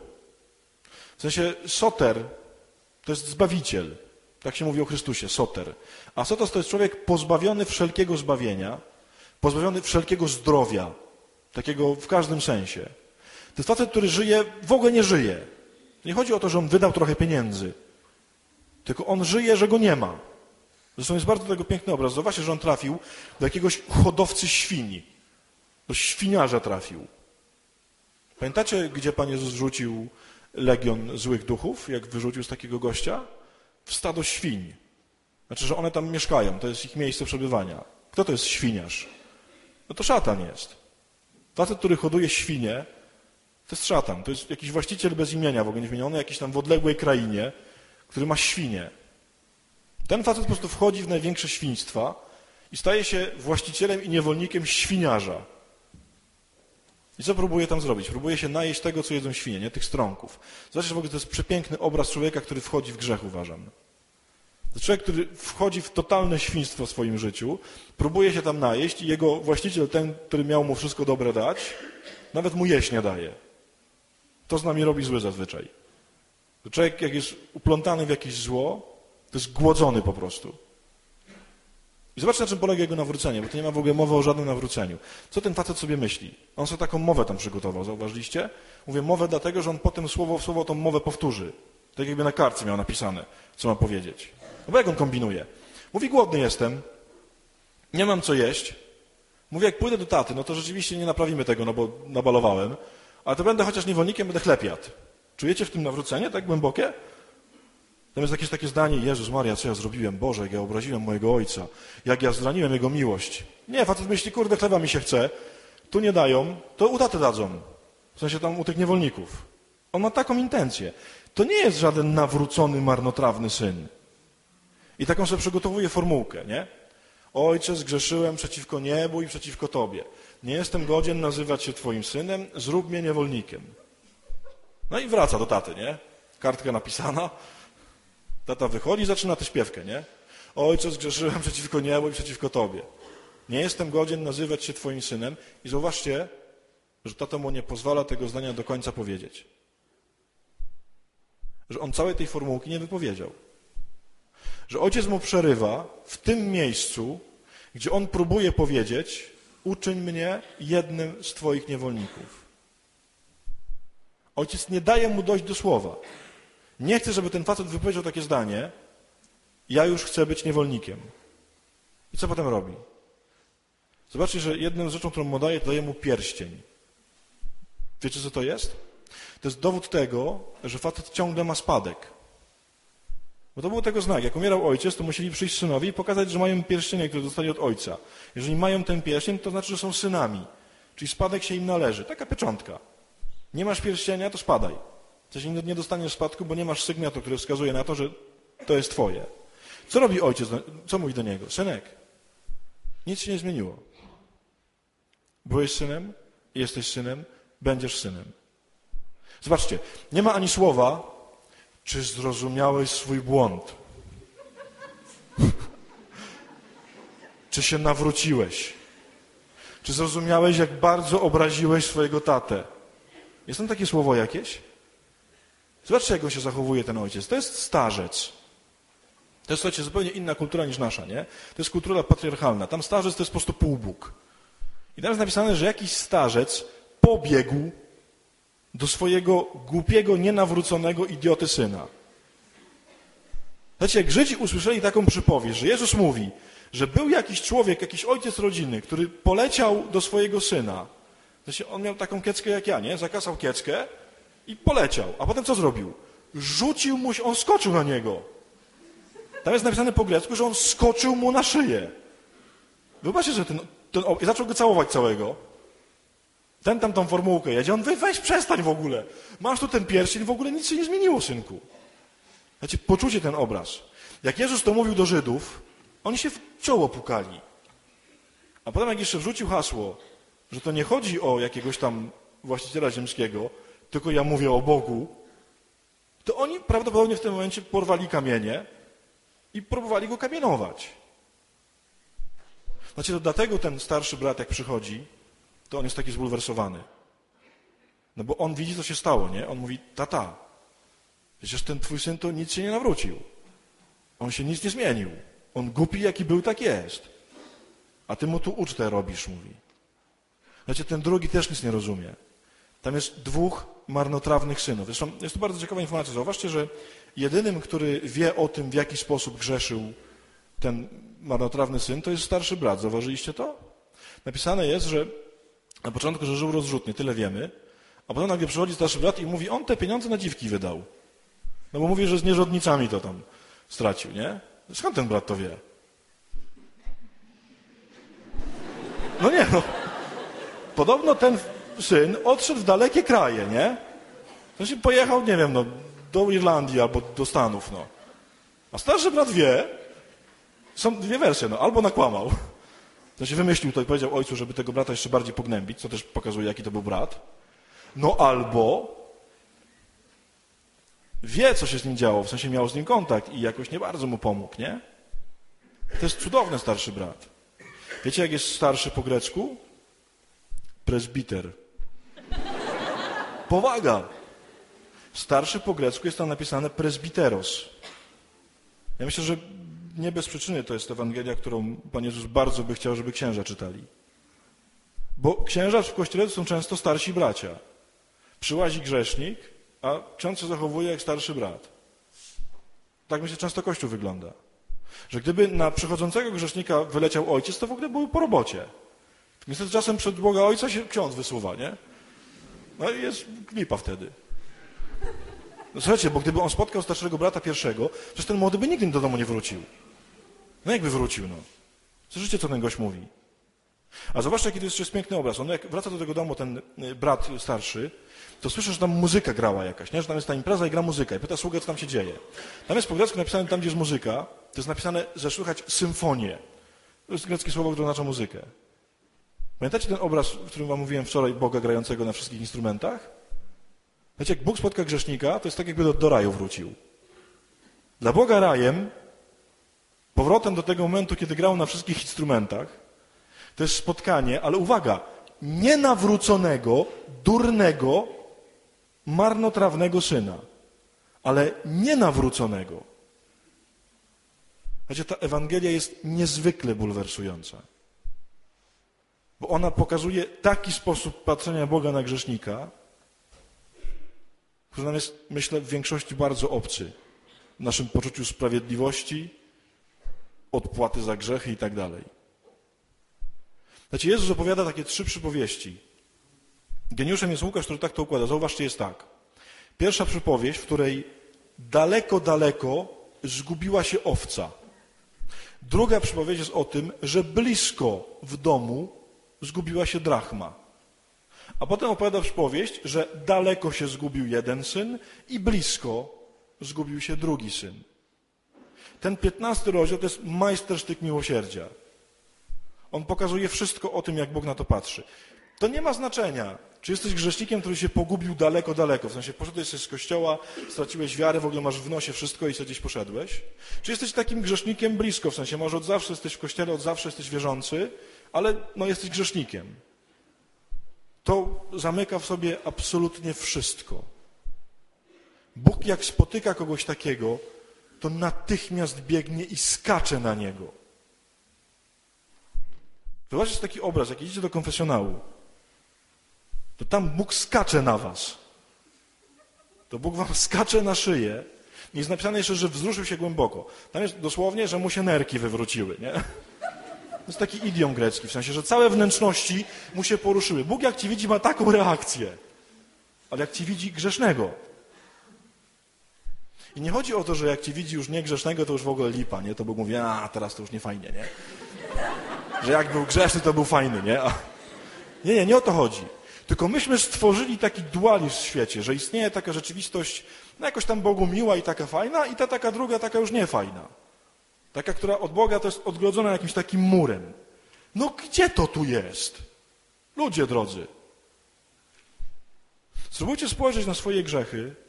W sensie soter to jest zbawiciel. Tak się mówi o Chrystusie, soter. A sotos to jest człowiek pozbawiony wszelkiego zbawienia, pozbawiony wszelkiego zdrowia, takiego w każdym sensie. To jest facet, który żyje, w ogóle nie żyje. Nie chodzi o to, że on wydał trochę pieniędzy, tylko on żyje, że go nie ma. Zresztą jest bardzo tego piękny obraz. Zobaczcie, że on trafił do jakiegoś hodowcy świni. Do świniarza trafił. Pamiętacie, gdzie Pan Jezus rzucił legion złych duchów, jak wyrzucił z takiego gościa? W stado świń. Znaczy, że one tam mieszkają, to jest ich miejsce przebywania. Kto to jest świniarz? No to szatan jest. Facet, który hoduje świnie, to jest szatan. To jest jakiś właściciel bez imienia w ogóle nie wymieniony, jakiś tam w odległej krainie, który ma świnie. Ten facet po prostu wchodzi w największe świństwa i staje się właścicielem i niewolnikiem świniarza. I co próbuje tam zrobić? Próbuje się najeść tego, co jedzą świnie, nie tych strąków. Zobaczcie, w ogóle to jest przepiękny obraz człowieka, który wchodzi w grzech, uważam. To człowiek, który wchodzi w totalne świństwo w swoim życiu, próbuje się tam najeść i jego właściciel, ten, który miał mu wszystko dobre dać, nawet mu jeść nie daje. To z nami robi zły zazwyczaj. Człowiek, jak jest uplątany w jakieś zło, to jest głodzony po prostu. I zobaczcie, na czym polega jego nawrócenie, bo to nie ma w ogóle mowy o żadnym nawróceniu. Co ten facet sobie myśli? On sobie taką mowę tam przygotował, zauważyliście? Mówię mowę dlatego, że on potem słowo w słowo tą mowę powtórzy. Tak jakby na kartce miał napisane, co ma powiedzieć. No bo jak on kombinuje? Mówi, głodny jestem, nie mam co jeść. Mówi, jak pójdę do taty, no to rzeczywiście nie naprawimy tego, no bo nabalowałem, ale to będę chociaż niewolnikiem, będę chleb jadł. Czujecie w tym nawrócenie tak głębokie? Tam jest jakieś takie zdanie, Jezus Maria, co ja zrobiłem? Boże, jak ja obraziłem mojego ojca, jak ja zraniłem jego miłość. Nie, facet myśli, kurde, chleba mi się chce, tu nie dają, to u taty dadzą. W sensie tam u tych niewolników. On ma taką intencję. To nie jest żaden nawrócony, marnotrawny syn. I taką sobie przygotowuje formułkę, nie? Ojcze, zgrzeszyłem przeciwko niebu i przeciwko Tobie. Nie jestem godzien nazywać się Twoim synem, zrób mnie niewolnikiem. No i wraca do taty, nie? Kartka napisana. Tata wychodzi i zaczyna tę śpiewkę, nie? Ojcze, zgrzeszyłem przeciwko niebu i przeciwko Tobie. Nie jestem godzien nazywać się Twoim synem. I zauważcie, że tata mu nie pozwala tego zdania do końca powiedzieć. Że on całej tej formułki nie wypowiedział. Że ojciec mu przerywa w tym miejscu, gdzie on próbuje powiedzieć: Uczyń mnie jednym z Twoich niewolników. Ojciec nie daje mu dojść do słowa. Nie chce, żeby ten facet wypowiedział takie zdanie: Ja już chcę być niewolnikiem. I co potem robi? Zobaczcie, że jedną rzeczą, którą mu daje, to daje mu pierścień. Wiecie, co to jest? To jest dowód tego, że facet ciągle ma spadek. Bo to był tego znak. Jak umierał ojciec, to musieli przyjść synowi i pokazać, że mają pierścienie, które dostali od ojca. Jeżeli mają ten pierścień, to znaczy, że są synami. Czyli spadek się im należy. Taka pieczątka. Nie masz pierścienia, to spadaj. Coś nie dostaniesz spadku, bo nie masz sygnatu, który wskazuje na to, że to jest twoje. Co robi ojciec? Co mówi do niego? Synek, nic się nie zmieniło. Byłeś synem, jesteś synem, będziesz synem. Zobaczcie, nie ma ani słowa, czy zrozumiałeś swój błąd? czy się nawróciłeś? Czy zrozumiałeś, jak bardzo obraziłeś swojego tatę? Jest tam takie słowo jakieś? Zobaczcie, jak on się zachowuje ten ojciec. To jest starzec. To jest, słuchajcie, zupełnie inna kultura niż nasza, nie? To jest kultura patriarchalna. Tam starzec to jest po prostu półbóg. I tam jest napisane, że jakiś starzec pobiegł do swojego głupiego, nienawróconego idioty syna. Znacie, jak Żydzi usłyszeli taką przypowieść, że Jezus mówi, że był jakiś człowiek, jakiś ojciec rodziny, który poleciał do swojego syna. Znaczy, on miał taką kieckę jak ja, nie? Zakasał kieckę i poleciał. A potem co zrobił? Rzucił mu się, on skoczył na niego. Tam jest napisane po grecku, że on skoczył mu na szyję. Wyobraźcie, że ten, ten zaczął go całować całego. Ten tam tą formułkę jedzie, on weź przestań w ogóle. Masz tu ten pierścień, w ogóle nic się nie zmieniło, synku. Znaczy, poczucie ten obraz. Jak Jezus to mówił do Żydów, oni się w czoło pukali. A potem jak jeszcze wrzucił hasło, że to nie chodzi o jakiegoś tam właściciela ziemskiego, tylko ja mówię o Bogu, to oni prawdopodobnie w tym momencie porwali kamienie i próbowali go kamienować. Znaczy, to dlatego ten starszy brat, jak przychodzi, to on jest taki zbulwersowany. No bo on widzi, co się stało, nie? On mówi, tata, przecież ten twój syn to nic się nie nawrócił. On się nic nie zmienił. On głupi, jaki był, tak jest. A ty mu tu ucztę robisz, mówi. Znaczy, ten drugi też nic nie rozumie. Tam jest dwóch marnotrawnych synów. Zresztą jest to bardzo ciekawa informacja. Zauważcie, że jedynym, który wie o tym, w jaki sposób grzeszył ten marnotrawny syn, to jest starszy brat. Zauważyliście to? Napisane jest, że na początku, że żył rozrzutnie, tyle wiemy, a potem nagle przychodzi starszy brat i mówi, on te pieniądze na dziwki wydał. No bo mówi, że z nierządnicami to tam stracił, nie? Skąd ten brat to wie? No nie, no. Podobno ten syn odszedł w dalekie kraje, nie? Znaczy pojechał, nie wiem, no, do Irlandii albo do Stanów, no. A starszy brat wie, są dwie wersje, no, albo nakłamał, się wymyślił to i powiedział ojcu, żeby tego brata jeszcze bardziej pognębić, co też pokazuje, jaki to był brat. No albo wie, co się z nim działo, w sensie miał z nim kontakt i jakoś nie bardzo mu pomógł, nie? To jest cudowny starszy brat. Wiecie, jak jest starszy po grecku? Presbiter. Powaga. Starszy po grecku jest tam napisane presbiteros. Ja myślę, że nie bez przyczyny to jest Ewangelia, którą Pan Jezus bardzo by chciał, żeby księża czytali. Bo księża w kościele to są często starsi bracia. Przyłazi grzesznik, a ksiądz się zachowuje jak starszy brat. Tak myślę, często Kościół wygląda. Że gdyby na przychodzącego grzesznika wyleciał ojciec, to w ogóle były po robocie. Niestety czasem przed Boga Ojca się ksiądz wysuwa, nie? No i jest klipa wtedy. No słuchajcie, bo gdyby on spotkał starszego brata pierwszego, przecież ten młody by nigdy do domu nie wrócił. No jakby wrócił, no. Słyszycie, co ten gość mówi? A zobaczcie, jaki to jest piękny obraz. On jak wraca do tego domu, ten y, brat starszy, to słyszę, że tam muzyka grała jakaś, nie? że tam jest ta impreza i gra muzyka. I pyta sługę, co tam się dzieje. Tam jest po grecku napisane, tam gdzie jest muzyka, to jest napisane, że słychać symfonię. To jest greckie słowo, które oznacza muzykę. Pamiętacie ten obraz, w którym wam mówiłem wczoraj, Boga grającego na wszystkich instrumentach? Wiecie, jak Bóg spotka grzesznika, to jest tak, jakby do, do raju wrócił. Dla Boga rajem, powrotem do tego momentu, kiedy grał na wszystkich instrumentach, to jest spotkanie, ale uwaga, nienawróconego, durnego, marnotrawnego syna, ale nienawróconego. Wiecie, ta Ewangelia jest niezwykle bulwersująca. Bo ona pokazuje taki sposób patrzenia Boga na grzesznika, który nam jest, myślę, w większości bardzo obcy. W naszym poczuciu sprawiedliwości, odpłaty za grzechy i tak dalej. Znaczy, Jezus opowiada takie trzy przypowieści. Geniuszem jest Łukasz, który tak to układa. Zauważcie, jest tak. Pierwsza przypowieść, w której daleko, daleko zgubiła się owca. Druga przypowieść jest o tym, że blisko w domu zgubiła się drachma. A potem opowiada przypowieść, że daleko się zgubił jeden syn i blisko zgubił się drugi syn. Ten piętnasty rozdział to jest majstersztyk miłosierdzia. On pokazuje wszystko o tym, jak Bóg na to patrzy. To nie ma znaczenia, czy jesteś grzesznikiem, który się pogubił daleko, daleko, w sensie poszedłeś z kościoła, straciłeś wiarę, w ogóle masz w nosie wszystko i sobie gdzieś poszedłeś, czy jesteś takim grzesznikiem blisko, w sensie może od zawsze jesteś w kościele, od zawsze jesteś wierzący, ale no, jesteś grzesznikiem. To zamyka w sobie absolutnie wszystko. Bóg jak spotyka kogoś takiego, to natychmiast biegnie i skacze na niego. Zobaczcie taki obraz, jak idziecie do konfesjonału, to tam Bóg skacze na was. To Bóg wam skacze na szyję. I jest napisane jeszcze, że wzruszył się głęboko. Tam jest dosłownie, że mu się nerki wywróciły, nie? To jest taki idiom grecki, w sensie, że całe wnętrzności mu się poruszyły. Bóg jak ci widzi ma taką reakcję, ale jak ci widzi grzesznego. I nie chodzi o to, że jak ci widzi już niegrzesznego, to już w ogóle lipa, nie? To Bóg mówi, a teraz to już nie fajnie, nie? Że jak był grzeszny, to był fajny, nie? A... Nie, nie, nie o to chodzi. Tylko myśmy stworzyli taki dualizm w świecie, że istnieje taka rzeczywistość, no jakoś tam Bogu miła i taka fajna, i ta taka druga, taka już niefajna. Taka, która od Boga to jest odgrodzona jakimś takim murem. No gdzie to tu jest? Ludzie drodzy. Spróbujcie spojrzeć na swoje grzechy.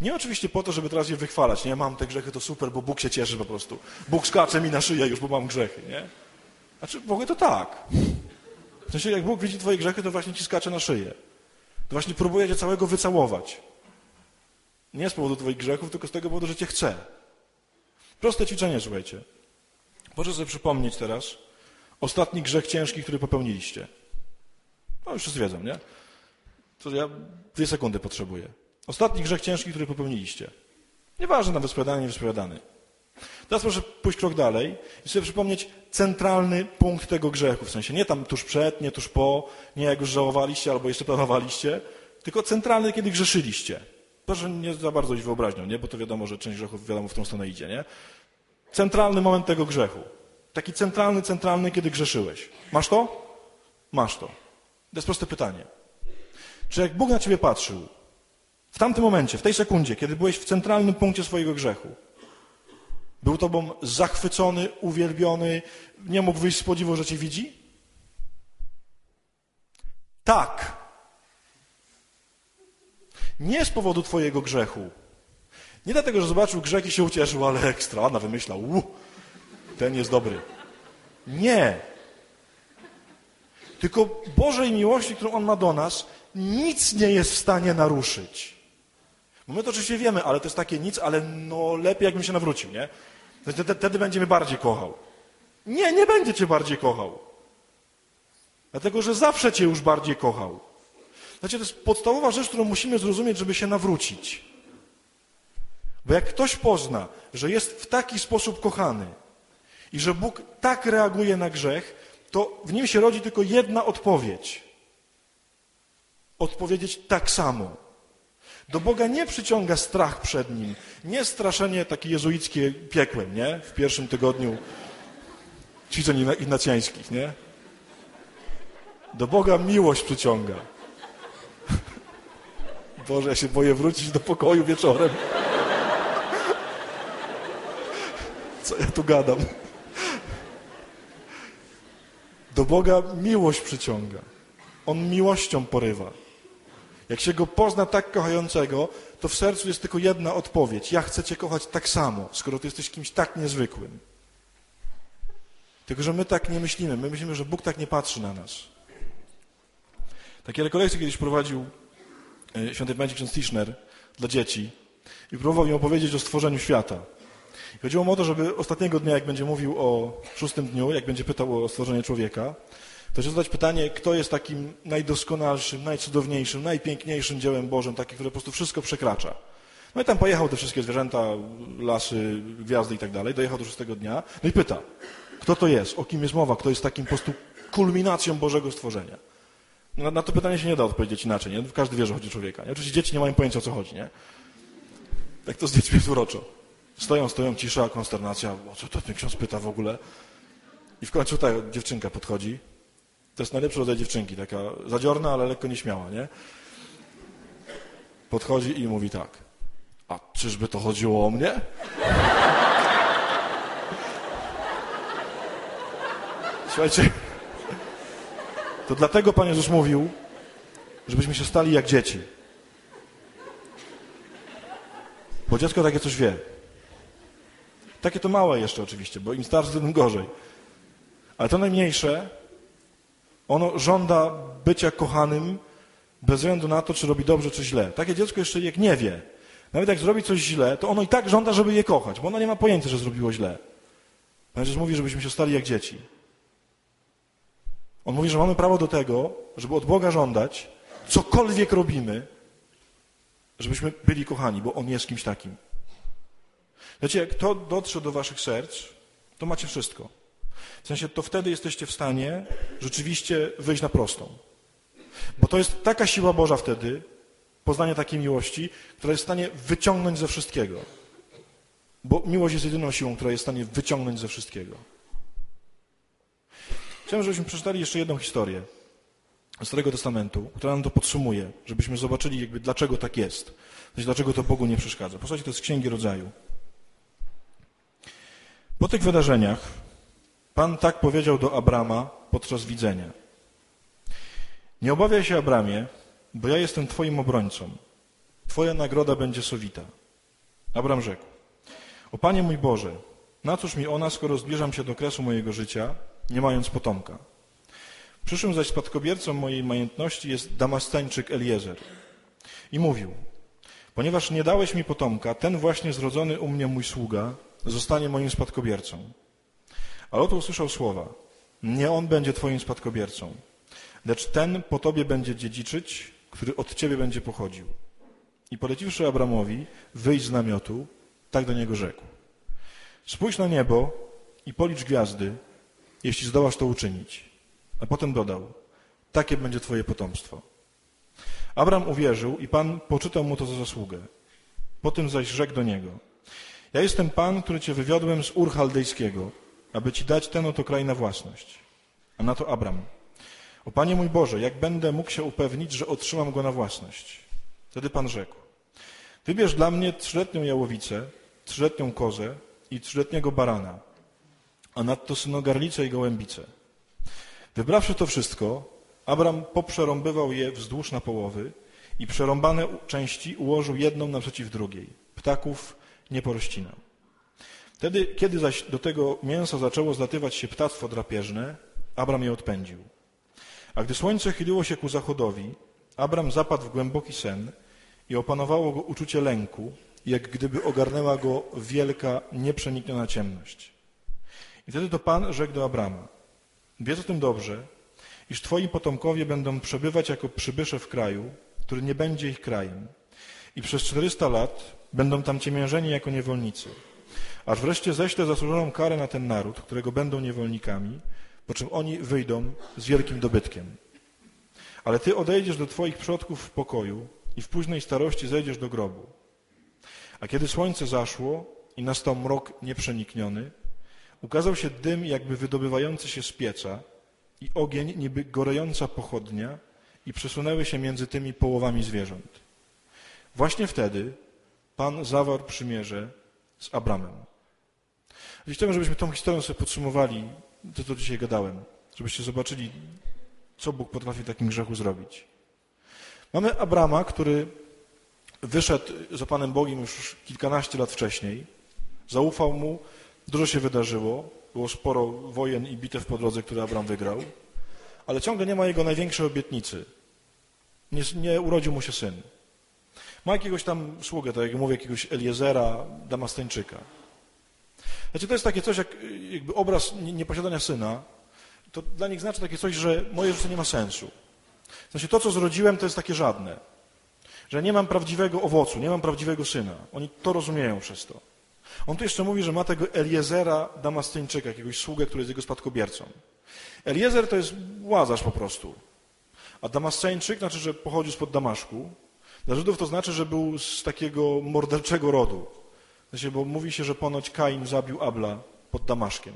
Nie oczywiście po to, żeby teraz je wychwalać. Nie, mam te grzechy, to super, bo Bóg się cieszy po prostu. Bóg skacze mi na szyję już, bo mam grzechy, nie? Znaczy, ogóle to tak. W sensie, jak Bóg widzi twoje grzechy, to właśnie ci skacze na szyję. To właśnie próbuje cię całego wycałować. Nie z powodu twoich grzechów, tylko z tego powodu, że cię chce. Proste ćwiczenie, słuchajcie. Proszę sobie przypomnieć teraz ostatni grzech ciężki, który popełniliście. No już wszyscy wiedzą, nie? To ja dwie sekundy potrzebuję. Ostatni grzech ciężki, który popełniliście. Nieważne, na wyspowiadany, niewyspowiadany. Teraz proszę pójść krok dalej i sobie przypomnieć centralny punkt tego grzechu. W sensie nie tam tuż przed, nie tuż po, nie jak już żałowaliście albo jeszcze planowaliście, tylko centralny, kiedy grzeszyliście. Proszę nie za bardzo iść wyobraźnią, nie? bo to wiadomo, że część grzechów wiadomo w tą stronę idzie. Nie? Centralny moment tego grzechu. Taki centralny, centralny, kiedy grzeszyłeś. Masz to? Masz to. To jest proste pytanie. Czy jak Bóg na ciebie patrzył, w tamtym momencie, w tej sekundzie, kiedy byłeś w centralnym punkcie swojego grzechu, był tobą zachwycony, uwielbiony, nie mógł wyjść z podziwu, że cię widzi? Tak. Nie z powodu twojego grzechu. Nie dlatego, że zobaczył grzech i się ucieszył, ale ekstra, Anna wymyślał, ten jest dobry. Nie. Tylko Bożej miłości, którą On ma do nas, nic nie jest w stanie naruszyć. No my to oczywiście wiemy, ale to jest takie nic, ale no lepiej jakbym się nawrócił, nie? Wtedy, będzie mnie bardziej kochał. Nie, nie będzie cię bardziej kochał. Dlatego, że zawsze cię już bardziej kochał. Znaczy, to jest podstawowa rzecz, którą musimy zrozumieć, żeby się nawrócić. Bo jak ktoś pozna, że jest w taki sposób kochany i że Bóg tak reaguje na grzech, to w nim się rodzi tylko jedna odpowiedź. Odpowiedzieć tak samo. Do Boga nie przyciąga strach przed Nim, nie straszenie takie jezuickie piekłem, nie? W pierwszym tygodniu ćwiczeń ignacjańskich, nie? Do Boga miłość przyciąga. Boże, ja się boję wrócić do pokoju wieczorem. Co ja tu gadam? Do Boga miłość przyciąga. On miłością porywa. Jak się go pozna tak kochającego, to w sercu jest tylko jedna odpowiedź. Ja chcę Cię kochać tak samo, skoro Ty jesteś kimś tak niezwykłym. Tylko, że my tak nie myślimy. My myślimy, że Bóg tak nie patrzy na nas. Takie rekolekcje kiedyś prowadził e, święty pamięci ksiądz Tischner dla dzieci i próbował im opowiedzieć o stworzeniu świata. I chodziło mu o to, żeby ostatniego dnia, jak będzie mówił o szóstym dniu, jak będzie pytał o stworzenie człowieka, to się zadać pytanie, kto jest takim najdoskonalszym, najcudowniejszym, najpiękniejszym dziełem Bożym, takie, które po prostu wszystko przekracza. No i tam pojechał te wszystkie zwierzęta, lasy, gwiazdy i tak dalej, dojechał do szóstego dnia, no i pyta, kto to jest, o kim jest mowa, kto jest takim po prostu kulminacją Bożego stworzenia. Na, na to pytanie się nie da odpowiedzieć inaczej, nie? Każdy wie, że chodzi o człowieka. Nie? Oczywiście dzieci nie mają pojęcia, o co chodzi, nie? Tak to z dziećmi jest uroczo. Stoją, stoją, cisza, konsternacja. O co to ten ksiądz pyta w ogóle? I w końcu ta dziewczynka podchodzi. To jest najlepszy rodzaj dziewczynki, taka zadziorna, ale lekko nieśmiała, nie? Podchodzi i mówi tak. A czyżby to chodziło o mnie? Słuchajcie, to dlatego Pan Jezus mówił, żebyśmy się stali jak dzieci. Bo dziecko takie coś wie. Takie to małe jeszcze oczywiście, bo im starsze, tym gorzej. Ale to najmniejsze, ono żąda bycia kochanym bez względu na to, czy robi dobrze, czy źle. Takie dziecko jeszcze jak nie wie. Nawet jak zrobi coś źle, to ono i tak żąda, żeby je kochać, bo ono nie ma pojęcia, że zrobiło źle. Jezus mówi, żebyśmy się stali jak dzieci. On mówi, że mamy prawo do tego, żeby od Boga żądać, cokolwiek robimy, żebyśmy byli kochani, bo On jest kimś takim. Wiecie, jak to dotrze do waszych serc, to macie wszystko. W sensie, to wtedy jesteście w stanie rzeczywiście wyjść na prostą. Bo to jest taka siła Boża wtedy, poznanie takiej miłości, która jest w stanie wyciągnąć ze wszystkiego. Bo miłość jest jedyną siłą, która jest w stanie wyciągnąć ze wszystkiego. Chciałem, żebyśmy przeczytali jeszcze jedną historię z Starego Testamentu, która nam to podsumuje, żebyśmy zobaczyli, jakby dlaczego tak jest. Dlaczego to Bogu nie przeszkadza. Posłuchajcie, to jest Księgi Rodzaju. Po tych wydarzeniach Pan tak powiedział do Abrama podczas widzenia. Nie obawiaj się, Abramie, bo ja jestem Twoim obrońcą. Twoja nagroda będzie sowita. Abram rzekł, o Panie mój Boże, na cóż mi ona, skoro zbliżam się do kresu mojego życia, nie mając potomka? Przyszłym zaś spadkobiercą mojej majątności jest Damasceńczyk Eliezer. I mówił, ponieważ nie dałeś mi potomka, ten właśnie zrodzony u mnie mój sługa zostanie moim spadkobiercą. Ale oto usłyszał słowa, nie on będzie twoim spadkobiercą, lecz ten po tobie będzie dziedziczyć, który od ciebie będzie pochodził. I poleciwszy Abramowi wyjść z namiotu, tak do niego rzekł. Spójrz na niebo i policz gwiazdy, jeśli zdołasz to uczynić. A potem dodał, takie będzie twoje potomstwo. Abram uwierzył i Pan poczytał mu to za zasługę. Potem zaś rzekł do niego, ja jestem Pan, który cię wywiodłem z Ur Chaldejskiego, aby ci dać ten oto kraj na własność. A na to Abram, o Panie mój Boże, jak będę mógł się upewnić, że otrzymam go na własność? Wtedy Pan rzekł, wybierz dla mnie trzyletnią jałowicę, trzyletnią kozę i trzyletniego barana, a nadto synogarlicę i gołębicę. Wybrawszy to wszystko, Abram poprzerąbywał je wzdłuż na połowy i przerąbane części ułożył jedną naprzeciw drugiej. Ptaków nie porościnał. Wtedy, kiedy zaś do tego mięsa zaczęło zlatywać się ptactwo drapieżne, Abram je odpędził. A gdy słońce chyliło się ku zachodowi, Abram zapadł w głęboki sen i opanowało go uczucie lęku, jak gdyby ogarnęła go wielka, nieprzenikniona ciemność. I wtedy to Pan rzekł do Abrama, wiedz o tym dobrze, iż Twoi potomkowie będą przebywać jako przybysze w kraju, który nie będzie ich krajem. I przez 400 lat będą tam ciemiężeni jako niewolnicy. Aż wreszcie ześlę zasłużoną karę na ten naród, którego będą niewolnikami, po czym oni wyjdą z wielkim dobytkiem. Ale Ty odejdziesz do Twoich przodków w pokoju i w późnej starości zejdziesz do grobu. A kiedy słońce zaszło i nastał mrok nieprzenikniony, ukazał się dym jakby wydobywający się z pieca i ogień niby gorejąca pochodnia i przesunęły się między tymi połowami zwierząt. Właśnie wtedy Pan zawarł przymierze z Abramem. Chciałbym, żebyśmy tą historią sobie podsumowali, to co dzisiaj gadałem, żebyście zobaczyli, co Bóg potrafi w takim grzechu zrobić. Mamy Abrama, który wyszedł za Panem Bogiem już kilkanaście lat wcześniej, zaufał Mu, dużo się wydarzyło, było sporo wojen i bitew po drodze, które Abram wygrał, ale ciągle nie ma jego największej obietnicy. Nie, nie urodził mu się syn. Ma jakiegoś tam sługę, tak jak mówię, jakiegoś Eliezera, Damastańczyka. Znaczy to jest takie coś, jak jakby obraz nieposiadania syna, to dla nich znaczy takie coś, że moje życie nie ma sensu. Znaczy to, co zrodziłem, to jest takie żadne. Że nie mam prawdziwego owocu, nie mam prawdziwego syna. Oni to rozumieją przez to. On tu jeszcze mówi, że ma tego Eliezera Damastyńczyka, jakiegoś sługę, który jest jego spadkobiercą. Eliezer to jest łazarz po prostu. A Damasceńczyk znaczy, że pochodził spod Damaszku. Dla Żydów to znaczy, że był z takiego morderczego rodu. Znaczy, bo mówi się, że ponoć Kain zabił Abla pod Damaszkiem.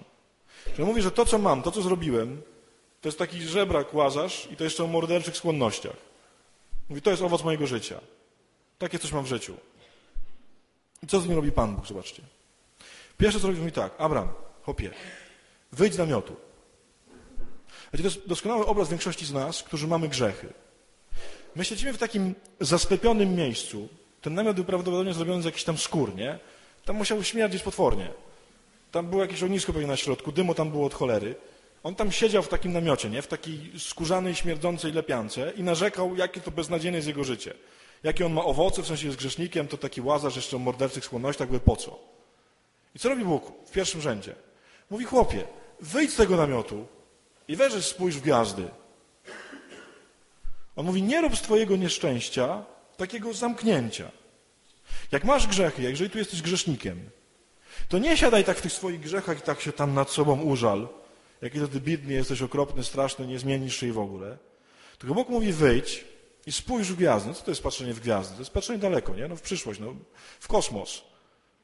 Czyli mówi, że to, co mam, to, co zrobiłem, to jest taki żebrak łazarz i to jeszcze o morderczych skłonnościach. Mówi, to jest owoc mojego życia. Takie coś mam w życiu. I co z nim robi Pan Bóg? Zobaczcie. Pierwsze, co robi, mówi tak. Abram, hopie, wyjdź z namiotu. to jest doskonały obraz większości z nas, którzy mamy grzechy. My siedzimy w takim zasklepionym miejscu. Ten namiot był prawdopodobnie zrobiony z jakichś tam skór, nie? Tam musiał śmierdzieć potwornie. Tam było jakieś ognisko pewnie na środku, dymu tam było od cholery. On tam siedział w takim namiocie, nie? w takiej skórzanej, śmierdzącej lepiance i narzekał, jakie to beznadziejne jest jego życie. Jakie on ma owoce, w sensie jest grzesznikiem, to taki łazarz jeszcze o morderczych skłonnościach, by po co? I co robi Bóg w pierwszym rzędzie? Mówi, chłopie, wyjdź z tego namiotu i weź spójrz w gwiazdy. On mówi, nie rób z twojego nieszczęścia takiego zamknięcia. Jak masz grzechy, jeżeli tu jesteś grzesznikiem, to nie siadaj tak w tych swoich grzechach i tak się tam nad sobą użal, jaki to ty biedny jesteś, okropny, straszny, nie zmienisz się i w ogóle. Tylko Bóg mówi wyjdź i spójrz w gwiazdy. No co to jest patrzenie w gwiazdy? To jest patrzenie daleko, nie? No w przyszłość, no, w kosmos.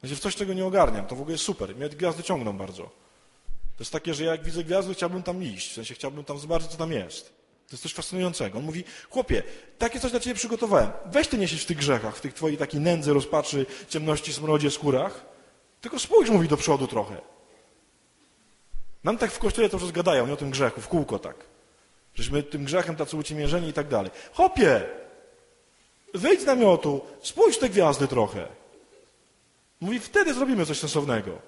Znaczy w coś, czego nie ogarniam. To w ogóle jest super. Mnie gwiazdy ciągną bardzo. To jest takie, że jak widzę gwiazdy, chciałbym tam iść. W sensie chciałbym tam zobaczyć, co tam jest. To jest coś fascynującego. On mówi, chłopie, takie coś dla ciebie przygotowałem. Weź ty niesiesz w tych grzechach, w tych twojej takiej nędzy, rozpaczy, ciemności, smrodzie, skórach. Tylko spójrz, mówi do przodu trochę. Nam tak w kościele to już gadają, nie o tym grzechu, w kółko tak. Żeśmy tym grzechem tacy uciemiężeni i tak dalej. Hopie! Wyjdź z namiotu, spójrz te gwiazdy trochę. Mówi, wtedy zrobimy coś sensownego.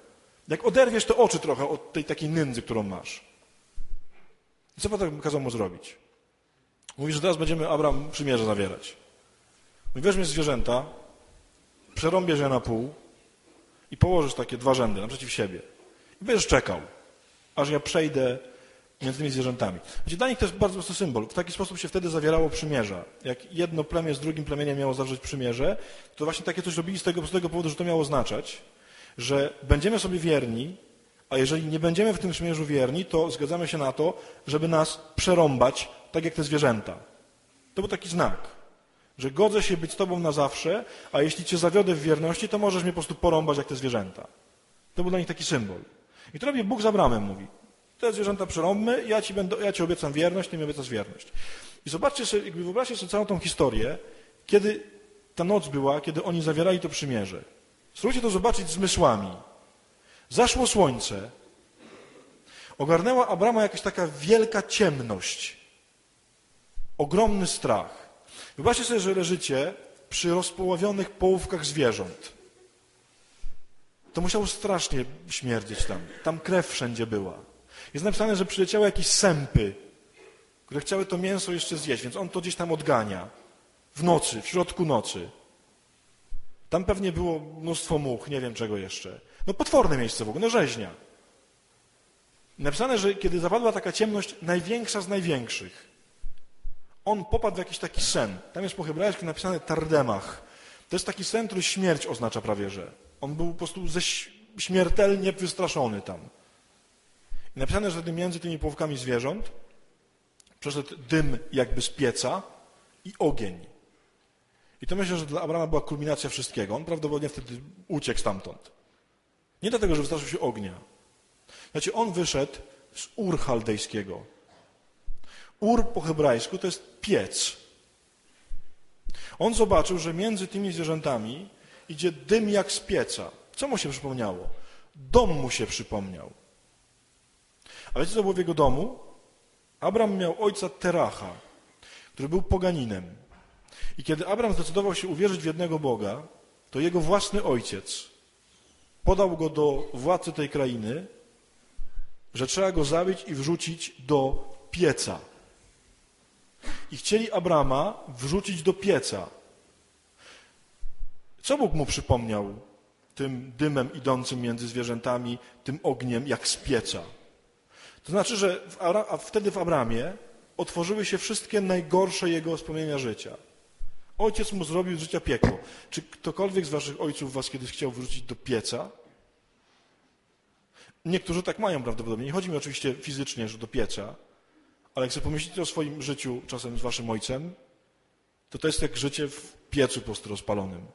Jak oderwiesz te oczy trochę od tej takiej nędzy, którą masz. I co Pan kazał mu zrobić? Mówi, że teraz będziemy Abraham przymierze zawierać. Mówi, weźmiesz zwierzęta, przerąbiesz je na pół i położysz takie dwa rzędy naprzeciw siebie. I będziesz czekał, aż ja przejdę między tymi zwierzętami. Znaczy, dla nich to jest bardzo prosty symbol. W taki sposób się wtedy zawierało przymierza. Jak jedno plemię z drugim plemieniem miało zawrzeć przymierze, to właśnie takie coś robili z tego prostego powodu, że to miało oznaczać, że będziemy sobie wierni, a jeżeli nie będziemy w tym przymierzu wierni, to zgadzamy się na to, żeby nas przerąbać, tak jak te zwierzęta. To był taki znak, że godzę się być z Tobą na zawsze, a jeśli Cię zawiodę w wierności, to możesz mnie po prostu porąbać jak te zwierzęta. To był dla nich taki symbol. I to robi Bóg z Abramem, mówi. Te zwierzęta przerąbmy, ja ci, będę, ja ci obiecam wierność, ty mi obiecasz wierność. I zobaczcie sobie, jakby wyobraźcie sobie całą tą historię, kiedy ta noc była, kiedy oni zawierali to przymierze. Spróbujcie to zobaczyć zmysłami. Zaszło słońce. Ogarnęła Abrama jakaś taka wielka ciemność. Ogromny strach. Wyobraźcie sobie, że leżycie przy rozpołowionych połówkach zwierząt. To musiało strasznie śmierdzieć tam. Tam krew wszędzie była. Jest napisane, że przyleciały jakieś sępy, które chciały to mięso jeszcze zjeść, więc on to gdzieś tam odgania. W nocy, w środku nocy. Tam pewnie było mnóstwo much, nie wiem czego jeszcze. No potworne miejsce w ogóle, no rzeźnia. Napisane, że kiedy zapadła taka ciemność, największa z największych, on popadł w jakiś taki sen. Tam jest po hebrajsku napisane tardemach. To jest taki sen, który śmierć oznacza prawie, że. On był po prostu ze śmiertelnie wystraszony tam. I napisane, że między tymi połówkami zwierząt przeszedł dym jakby z pieca i ogień. I to myślę, że dla Abrama była kulminacja wszystkiego. On prawdopodobnie wtedy uciekł stamtąd. Nie dlatego, że wystraszył się ognia. Znaczy, on wyszedł z Ur chaldejskiego. Ur po hebrajsku to jest piec. On zobaczył, że między tymi zwierzętami idzie dym jak z pieca. Co mu się przypomniało? Dom mu się przypomniał. A wiecie, co było w jego domu? Abram miał ojca Teracha, który był poganinem. I kiedy Abram zdecydował się uwierzyć w jednego Boga, to jego własny ojciec podał go do władcy tej krainy, że trzeba go zabić i wrzucić do pieca. I chcieli Abrama wrzucić do pieca. Co Bóg mu przypomniał tym dymem idącym między zwierzętami, tym ogniem jak z pieca? To znaczy, że w wtedy w Abramie otworzyły się wszystkie najgorsze jego wspomnienia życia. Ojciec mu zrobił z życia piekło. Czy ktokolwiek z waszych ojców was kiedyś chciał wrzucić do pieca? Niektórzy tak mają prawdopodobnie. Nie chodzi mi oczywiście fizycznie, że do pieca, ale jak sobie pomyślicie o swoim życiu czasem z waszym ojcem, to to jest jak życie w piecu po prostu rozpalonym.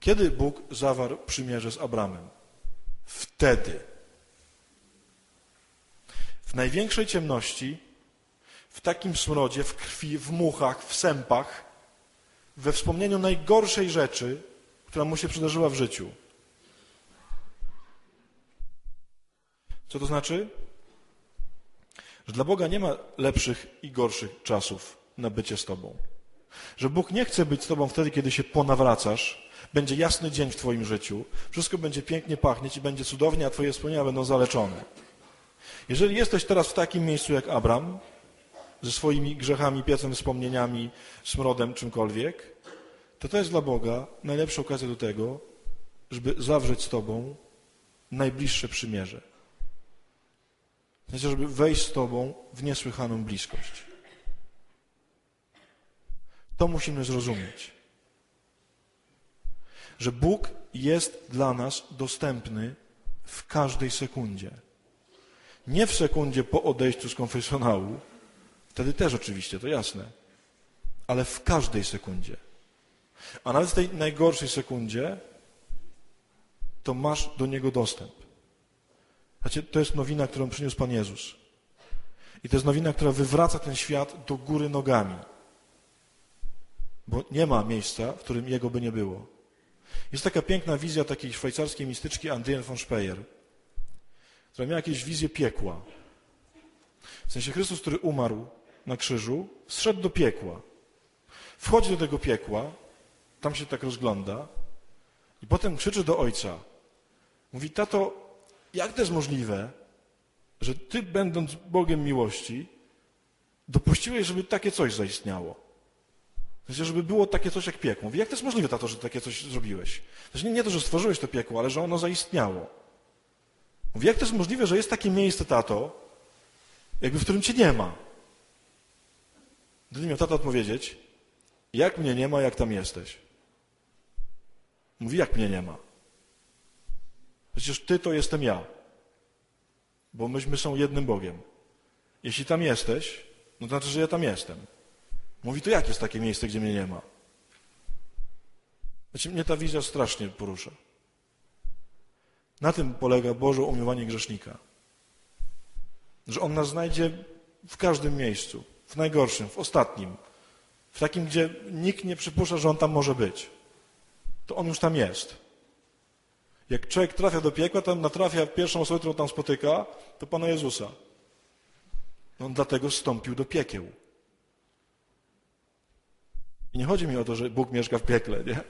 Kiedy Bóg zawarł przymierze z Abramem? Wtedy. W największej ciemności, w takim smrodzie, w krwi, w muchach, w sępach, we wspomnieniu najgorszej rzeczy, która mu się przydarzyła w życiu. Co to znaczy? Że dla Boga nie ma lepszych i gorszych czasów na bycie z Tobą. Że Bóg nie chce być z Tobą wtedy, kiedy się ponawracasz, będzie jasny dzień w Twoim życiu, wszystko będzie pięknie pachnieć i będzie cudownie, a Twoje wspomnienia będą zaleczone. Jeżeli jesteś teraz w takim miejscu jak Abram, ze swoimi grzechami, piecem, wspomnieniami, smrodem, czymkolwiek, to to jest dla Boga najlepsza okazja do tego, żeby zawrzeć z Tobą najbliższe przymierze. Znaczy, żeby wejść z Tobą w niesłychaną bliskość. To musimy zrozumieć. Że Bóg jest dla nas dostępny w każdej sekundzie. Nie w sekundzie po odejściu z konfesjonału, wtedy też oczywiście, to jasne, ale w każdej sekundzie. A nawet w tej najgorszej sekundzie, to masz do Niego dostęp. Znaczy, to jest nowina, którą przyniósł Pan Jezus. I to jest nowina, która wywraca ten świat do góry nogami. Bo nie ma miejsca, w którym Jego by nie było. Jest taka piękna wizja takiej szwajcarskiej mistyczki Andrien von Speyer, która miała jakieś wizję piekła. W sensie Chrystus, który umarł na krzyżu, zszedł do piekła. Wchodzi do tego piekła, tam się tak rozgląda i potem krzyczy do ojca. Mówi, tato, jak to jest możliwe, że ty, będąc Bogiem miłości, dopuściłeś, żeby takie coś zaistniało? Sensie, żeby było takie coś jak piekło. Mówi, jak to jest możliwe, tato, że takie coś zrobiłeś? Znaczy, nie, nie to, że stworzyłeś to piekło, ale że ono zaistniało. Mówi, jak to jest możliwe, że jest takie miejsce, tato, jakby w którym cię nie ma? Wtedy miał tata odpowiedzieć, jak mnie nie ma, jak tam jesteś? Mówi, jak mnie nie ma? Przecież Ty to jestem ja, bo myśmy są jednym Bogiem. Jeśli tam jesteś, no to znaczy, że ja tam jestem. Mówi, to jak jest takie miejsce, gdzie mnie nie ma? Znaczy, mnie ta wizja strasznie porusza. Na tym polega Boże umywanie grzesznika. Że On nas znajdzie w każdym miejscu, w najgorszym, w ostatnim, w takim, gdzie nikt nie przypuszcza, że On tam może być. To On już tam jest. Jak człowiek trafia do piekła, to natrafia pierwszą osobę, którą tam spotyka, to Pana Jezusa. On dlatego wstąpił do piekieł. I nie chodzi mi o to, że Bóg mieszka w piekle, nie?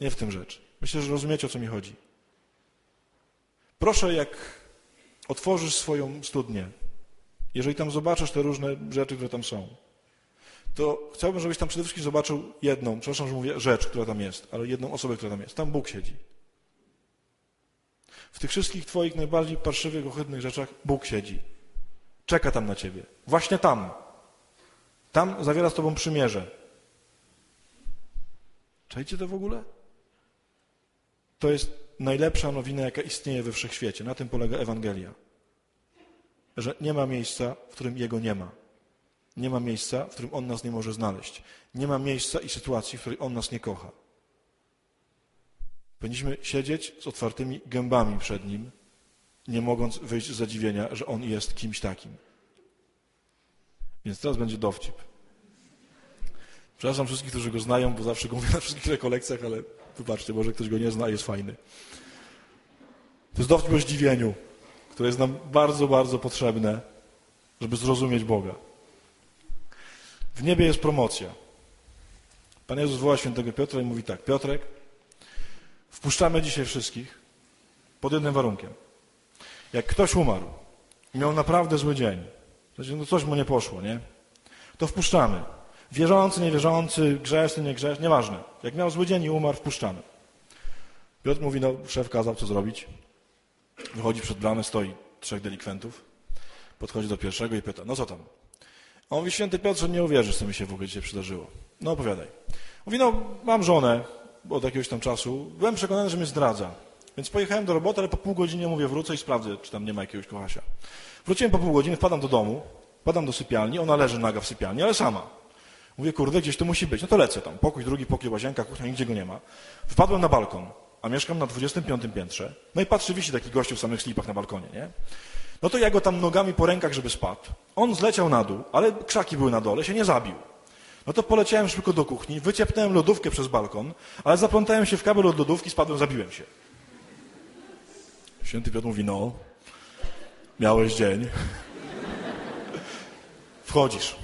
Nie w tym rzecz. Myślę, że rozumiecie, o co mi chodzi. Proszę, jak otworzysz swoją studnię, jeżeli tam zobaczysz te różne rzeczy, które tam są, to chciałbym, żebyś tam przede wszystkim zobaczył jedną, przepraszam, że mówię rzecz, która tam jest, ale jedną osobę, która tam jest. Tam Bóg siedzi. W tych wszystkich Twoich najbardziej parszywych, ohydnych rzeczach Bóg siedzi. Czeka tam na Ciebie. Właśnie tam. Tam zawiera z Tobą przymierze. Czajcie to w ogóle? To jest najlepsza nowina, jaka istnieje we wszechświecie. Na tym polega Ewangelia. Że nie ma miejsca, w którym Jego nie ma. Nie ma miejsca, w którym On nas nie może znaleźć. Nie ma miejsca i sytuacji, w której On nas nie kocha. Powinniśmy siedzieć z otwartymi gębami przed Nim, nie mogąc wyjść z zadziwienia, że On jest kimś takim. Więc teraz będzie dowcip. Przepraszam wszystkich, którzy go znają, bo zawsze go mówię na wszystkich rekolekcjach, ale wybaczcie, może ktoś go nie zna, jest fajny. To jest dowcip o zdziwieniu, które jest nam bardzo, bardzo potrzebne, żeby zrozumieć Boga. W niebie jest promocja. Pan Jezus woła świętego Piotra i mówi tak, Piotrek, wpuszczamy dzisiaj wszystkich pod jednym warunkiem. Jak ktoś umarł i miał naprawdę zły dzień, znaczy, no coś mu nie poszło, nie? To wpuszczamy. Wierzący, niewierzący, grzeszny, niegrzeszny, nieważne. Jak miał zły dzień i umarł, wpuszczamy. Piotr mówi, no szef kazał, co zrobić. Wychodzi przed bramę, stoi trzech delikwentów. Podchodzi do pierwszego i pyta, no co tam? A on mówi, święty Piotrze, nie uwierzysz, co mi się w ogóle dzisiaj przydarzyło. No opowiadaj. Mówi, no mam żonę od jakiegoś tam czasu. Byłem przekonany, że mnie zdradza. Więc pojechałem do roboty, ale po pół godziny mówię, wrócę i sprawdzę, czy tam nie ma jakiegoś kochasia. Wróciłem po pół godziny, wpadam do domu, wpadam do sypialni, ona leży naga w sypialni, ale sama. Mówię, kurde, gdzieś to musi być. No to lecę tam. Pokój drugi, pokój łazienka, kuchnia, nigdzie go nie ma. Wpadłem na balkon, a mieszkam na 25 piętrze. No i patrzę, wisi taki gościu w samych slipach na balkonie, nie? No to ja go tam nogami po rękach, żeby spadł. On zleciał na dół, ale krzaki były na dole, się nie zabił. No to poleciałem szybko do kuchni, wyciepnąłem lodówkę przez balkon, ale zaplątałem się w kabel od lodówki, spadłem, zabiłem się. Święty Piotr mówi, no, miałeś dzień. Wchodzisz.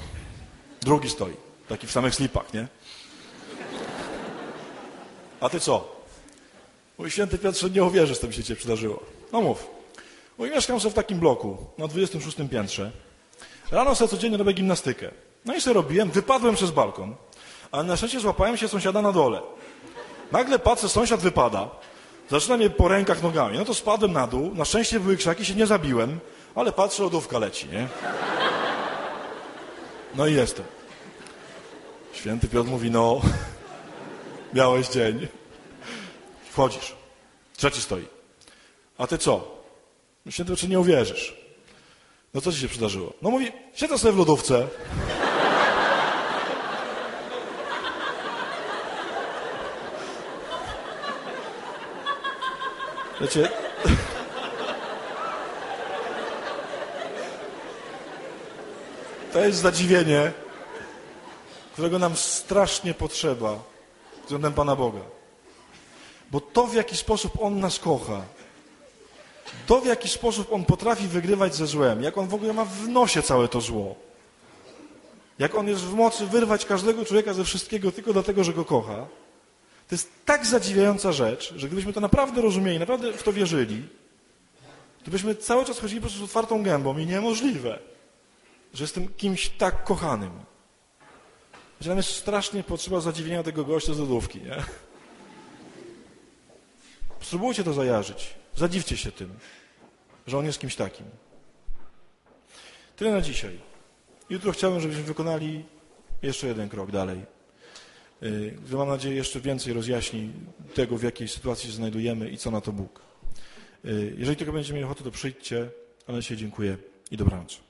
Drugi stoi, taki w samych slipach, nie? A ty co? Mój święty Piotrze, nie uwierzysz, co mi się cię przydarzyło. No mów. Mój mieszkam sobie w takim bloku, na 26 piętrze. Rano sobie codziennie robię gimnastykę. No i sobie robiłem, wypadłem przez balkon, a na szczęście złapałem się sąsiada na dole. Nagle patrzę, sąsiad wypada, zaczyna mnie po rękach, nogami. No to spadłem na dół, na szczęście były krzaki, się nie zabiłem, ale patrzę, lodówka leci, nie? No i jestem. Święty Piotr mówi, no, miałeś dzień. Wchodzisz. Trzeci stoi. A ty co? Święty Piotr, nie uwierzysz. No co ci się przydarzyło? No mówi, siedzę sobie w lodówce. Wiecie, to jest zadziwienie, którego nam strasznie potrzeba względem Pana Boga. Bo to, w jaki sposób On nas kocha, to, w jaki sposób On potrafi wygrywać ze złem, jak On w ogóle ma w nosie całe to zło, jak On jest w mocy wyrwać każdego człowieka ze wszystkiego tylko dlatego, że Go kocha, to jest tak zadziwiająca rzecz, że gdybyśmy to naprawdę rozumieli, naprawdę w to wierzyli, to byśmy cały czas chodzili po prostu z otwartą gębą i niemożliwe, że jestem kimś tak kochanym. Że nam jest strasznie potrzeba zadziwienia tego gościa z lodówki, nie? Spróbujcie to zajarzyć. Zadziwcie się tym, że on jest kimś takim. Tyle na dzisiaj. Jutro chciałbym, żebyśmy wykonali jeszcze jeden krok dalej. Który mam nadzieję jeszcze więcej rozjaśni tego, w jakiej sytuacji się znajdujemy i co na to Bóg. Jeżeli tylko będziecie mieli ochotę, to przyjdźcie, ale dzisiaj dziękuję i dobranoc.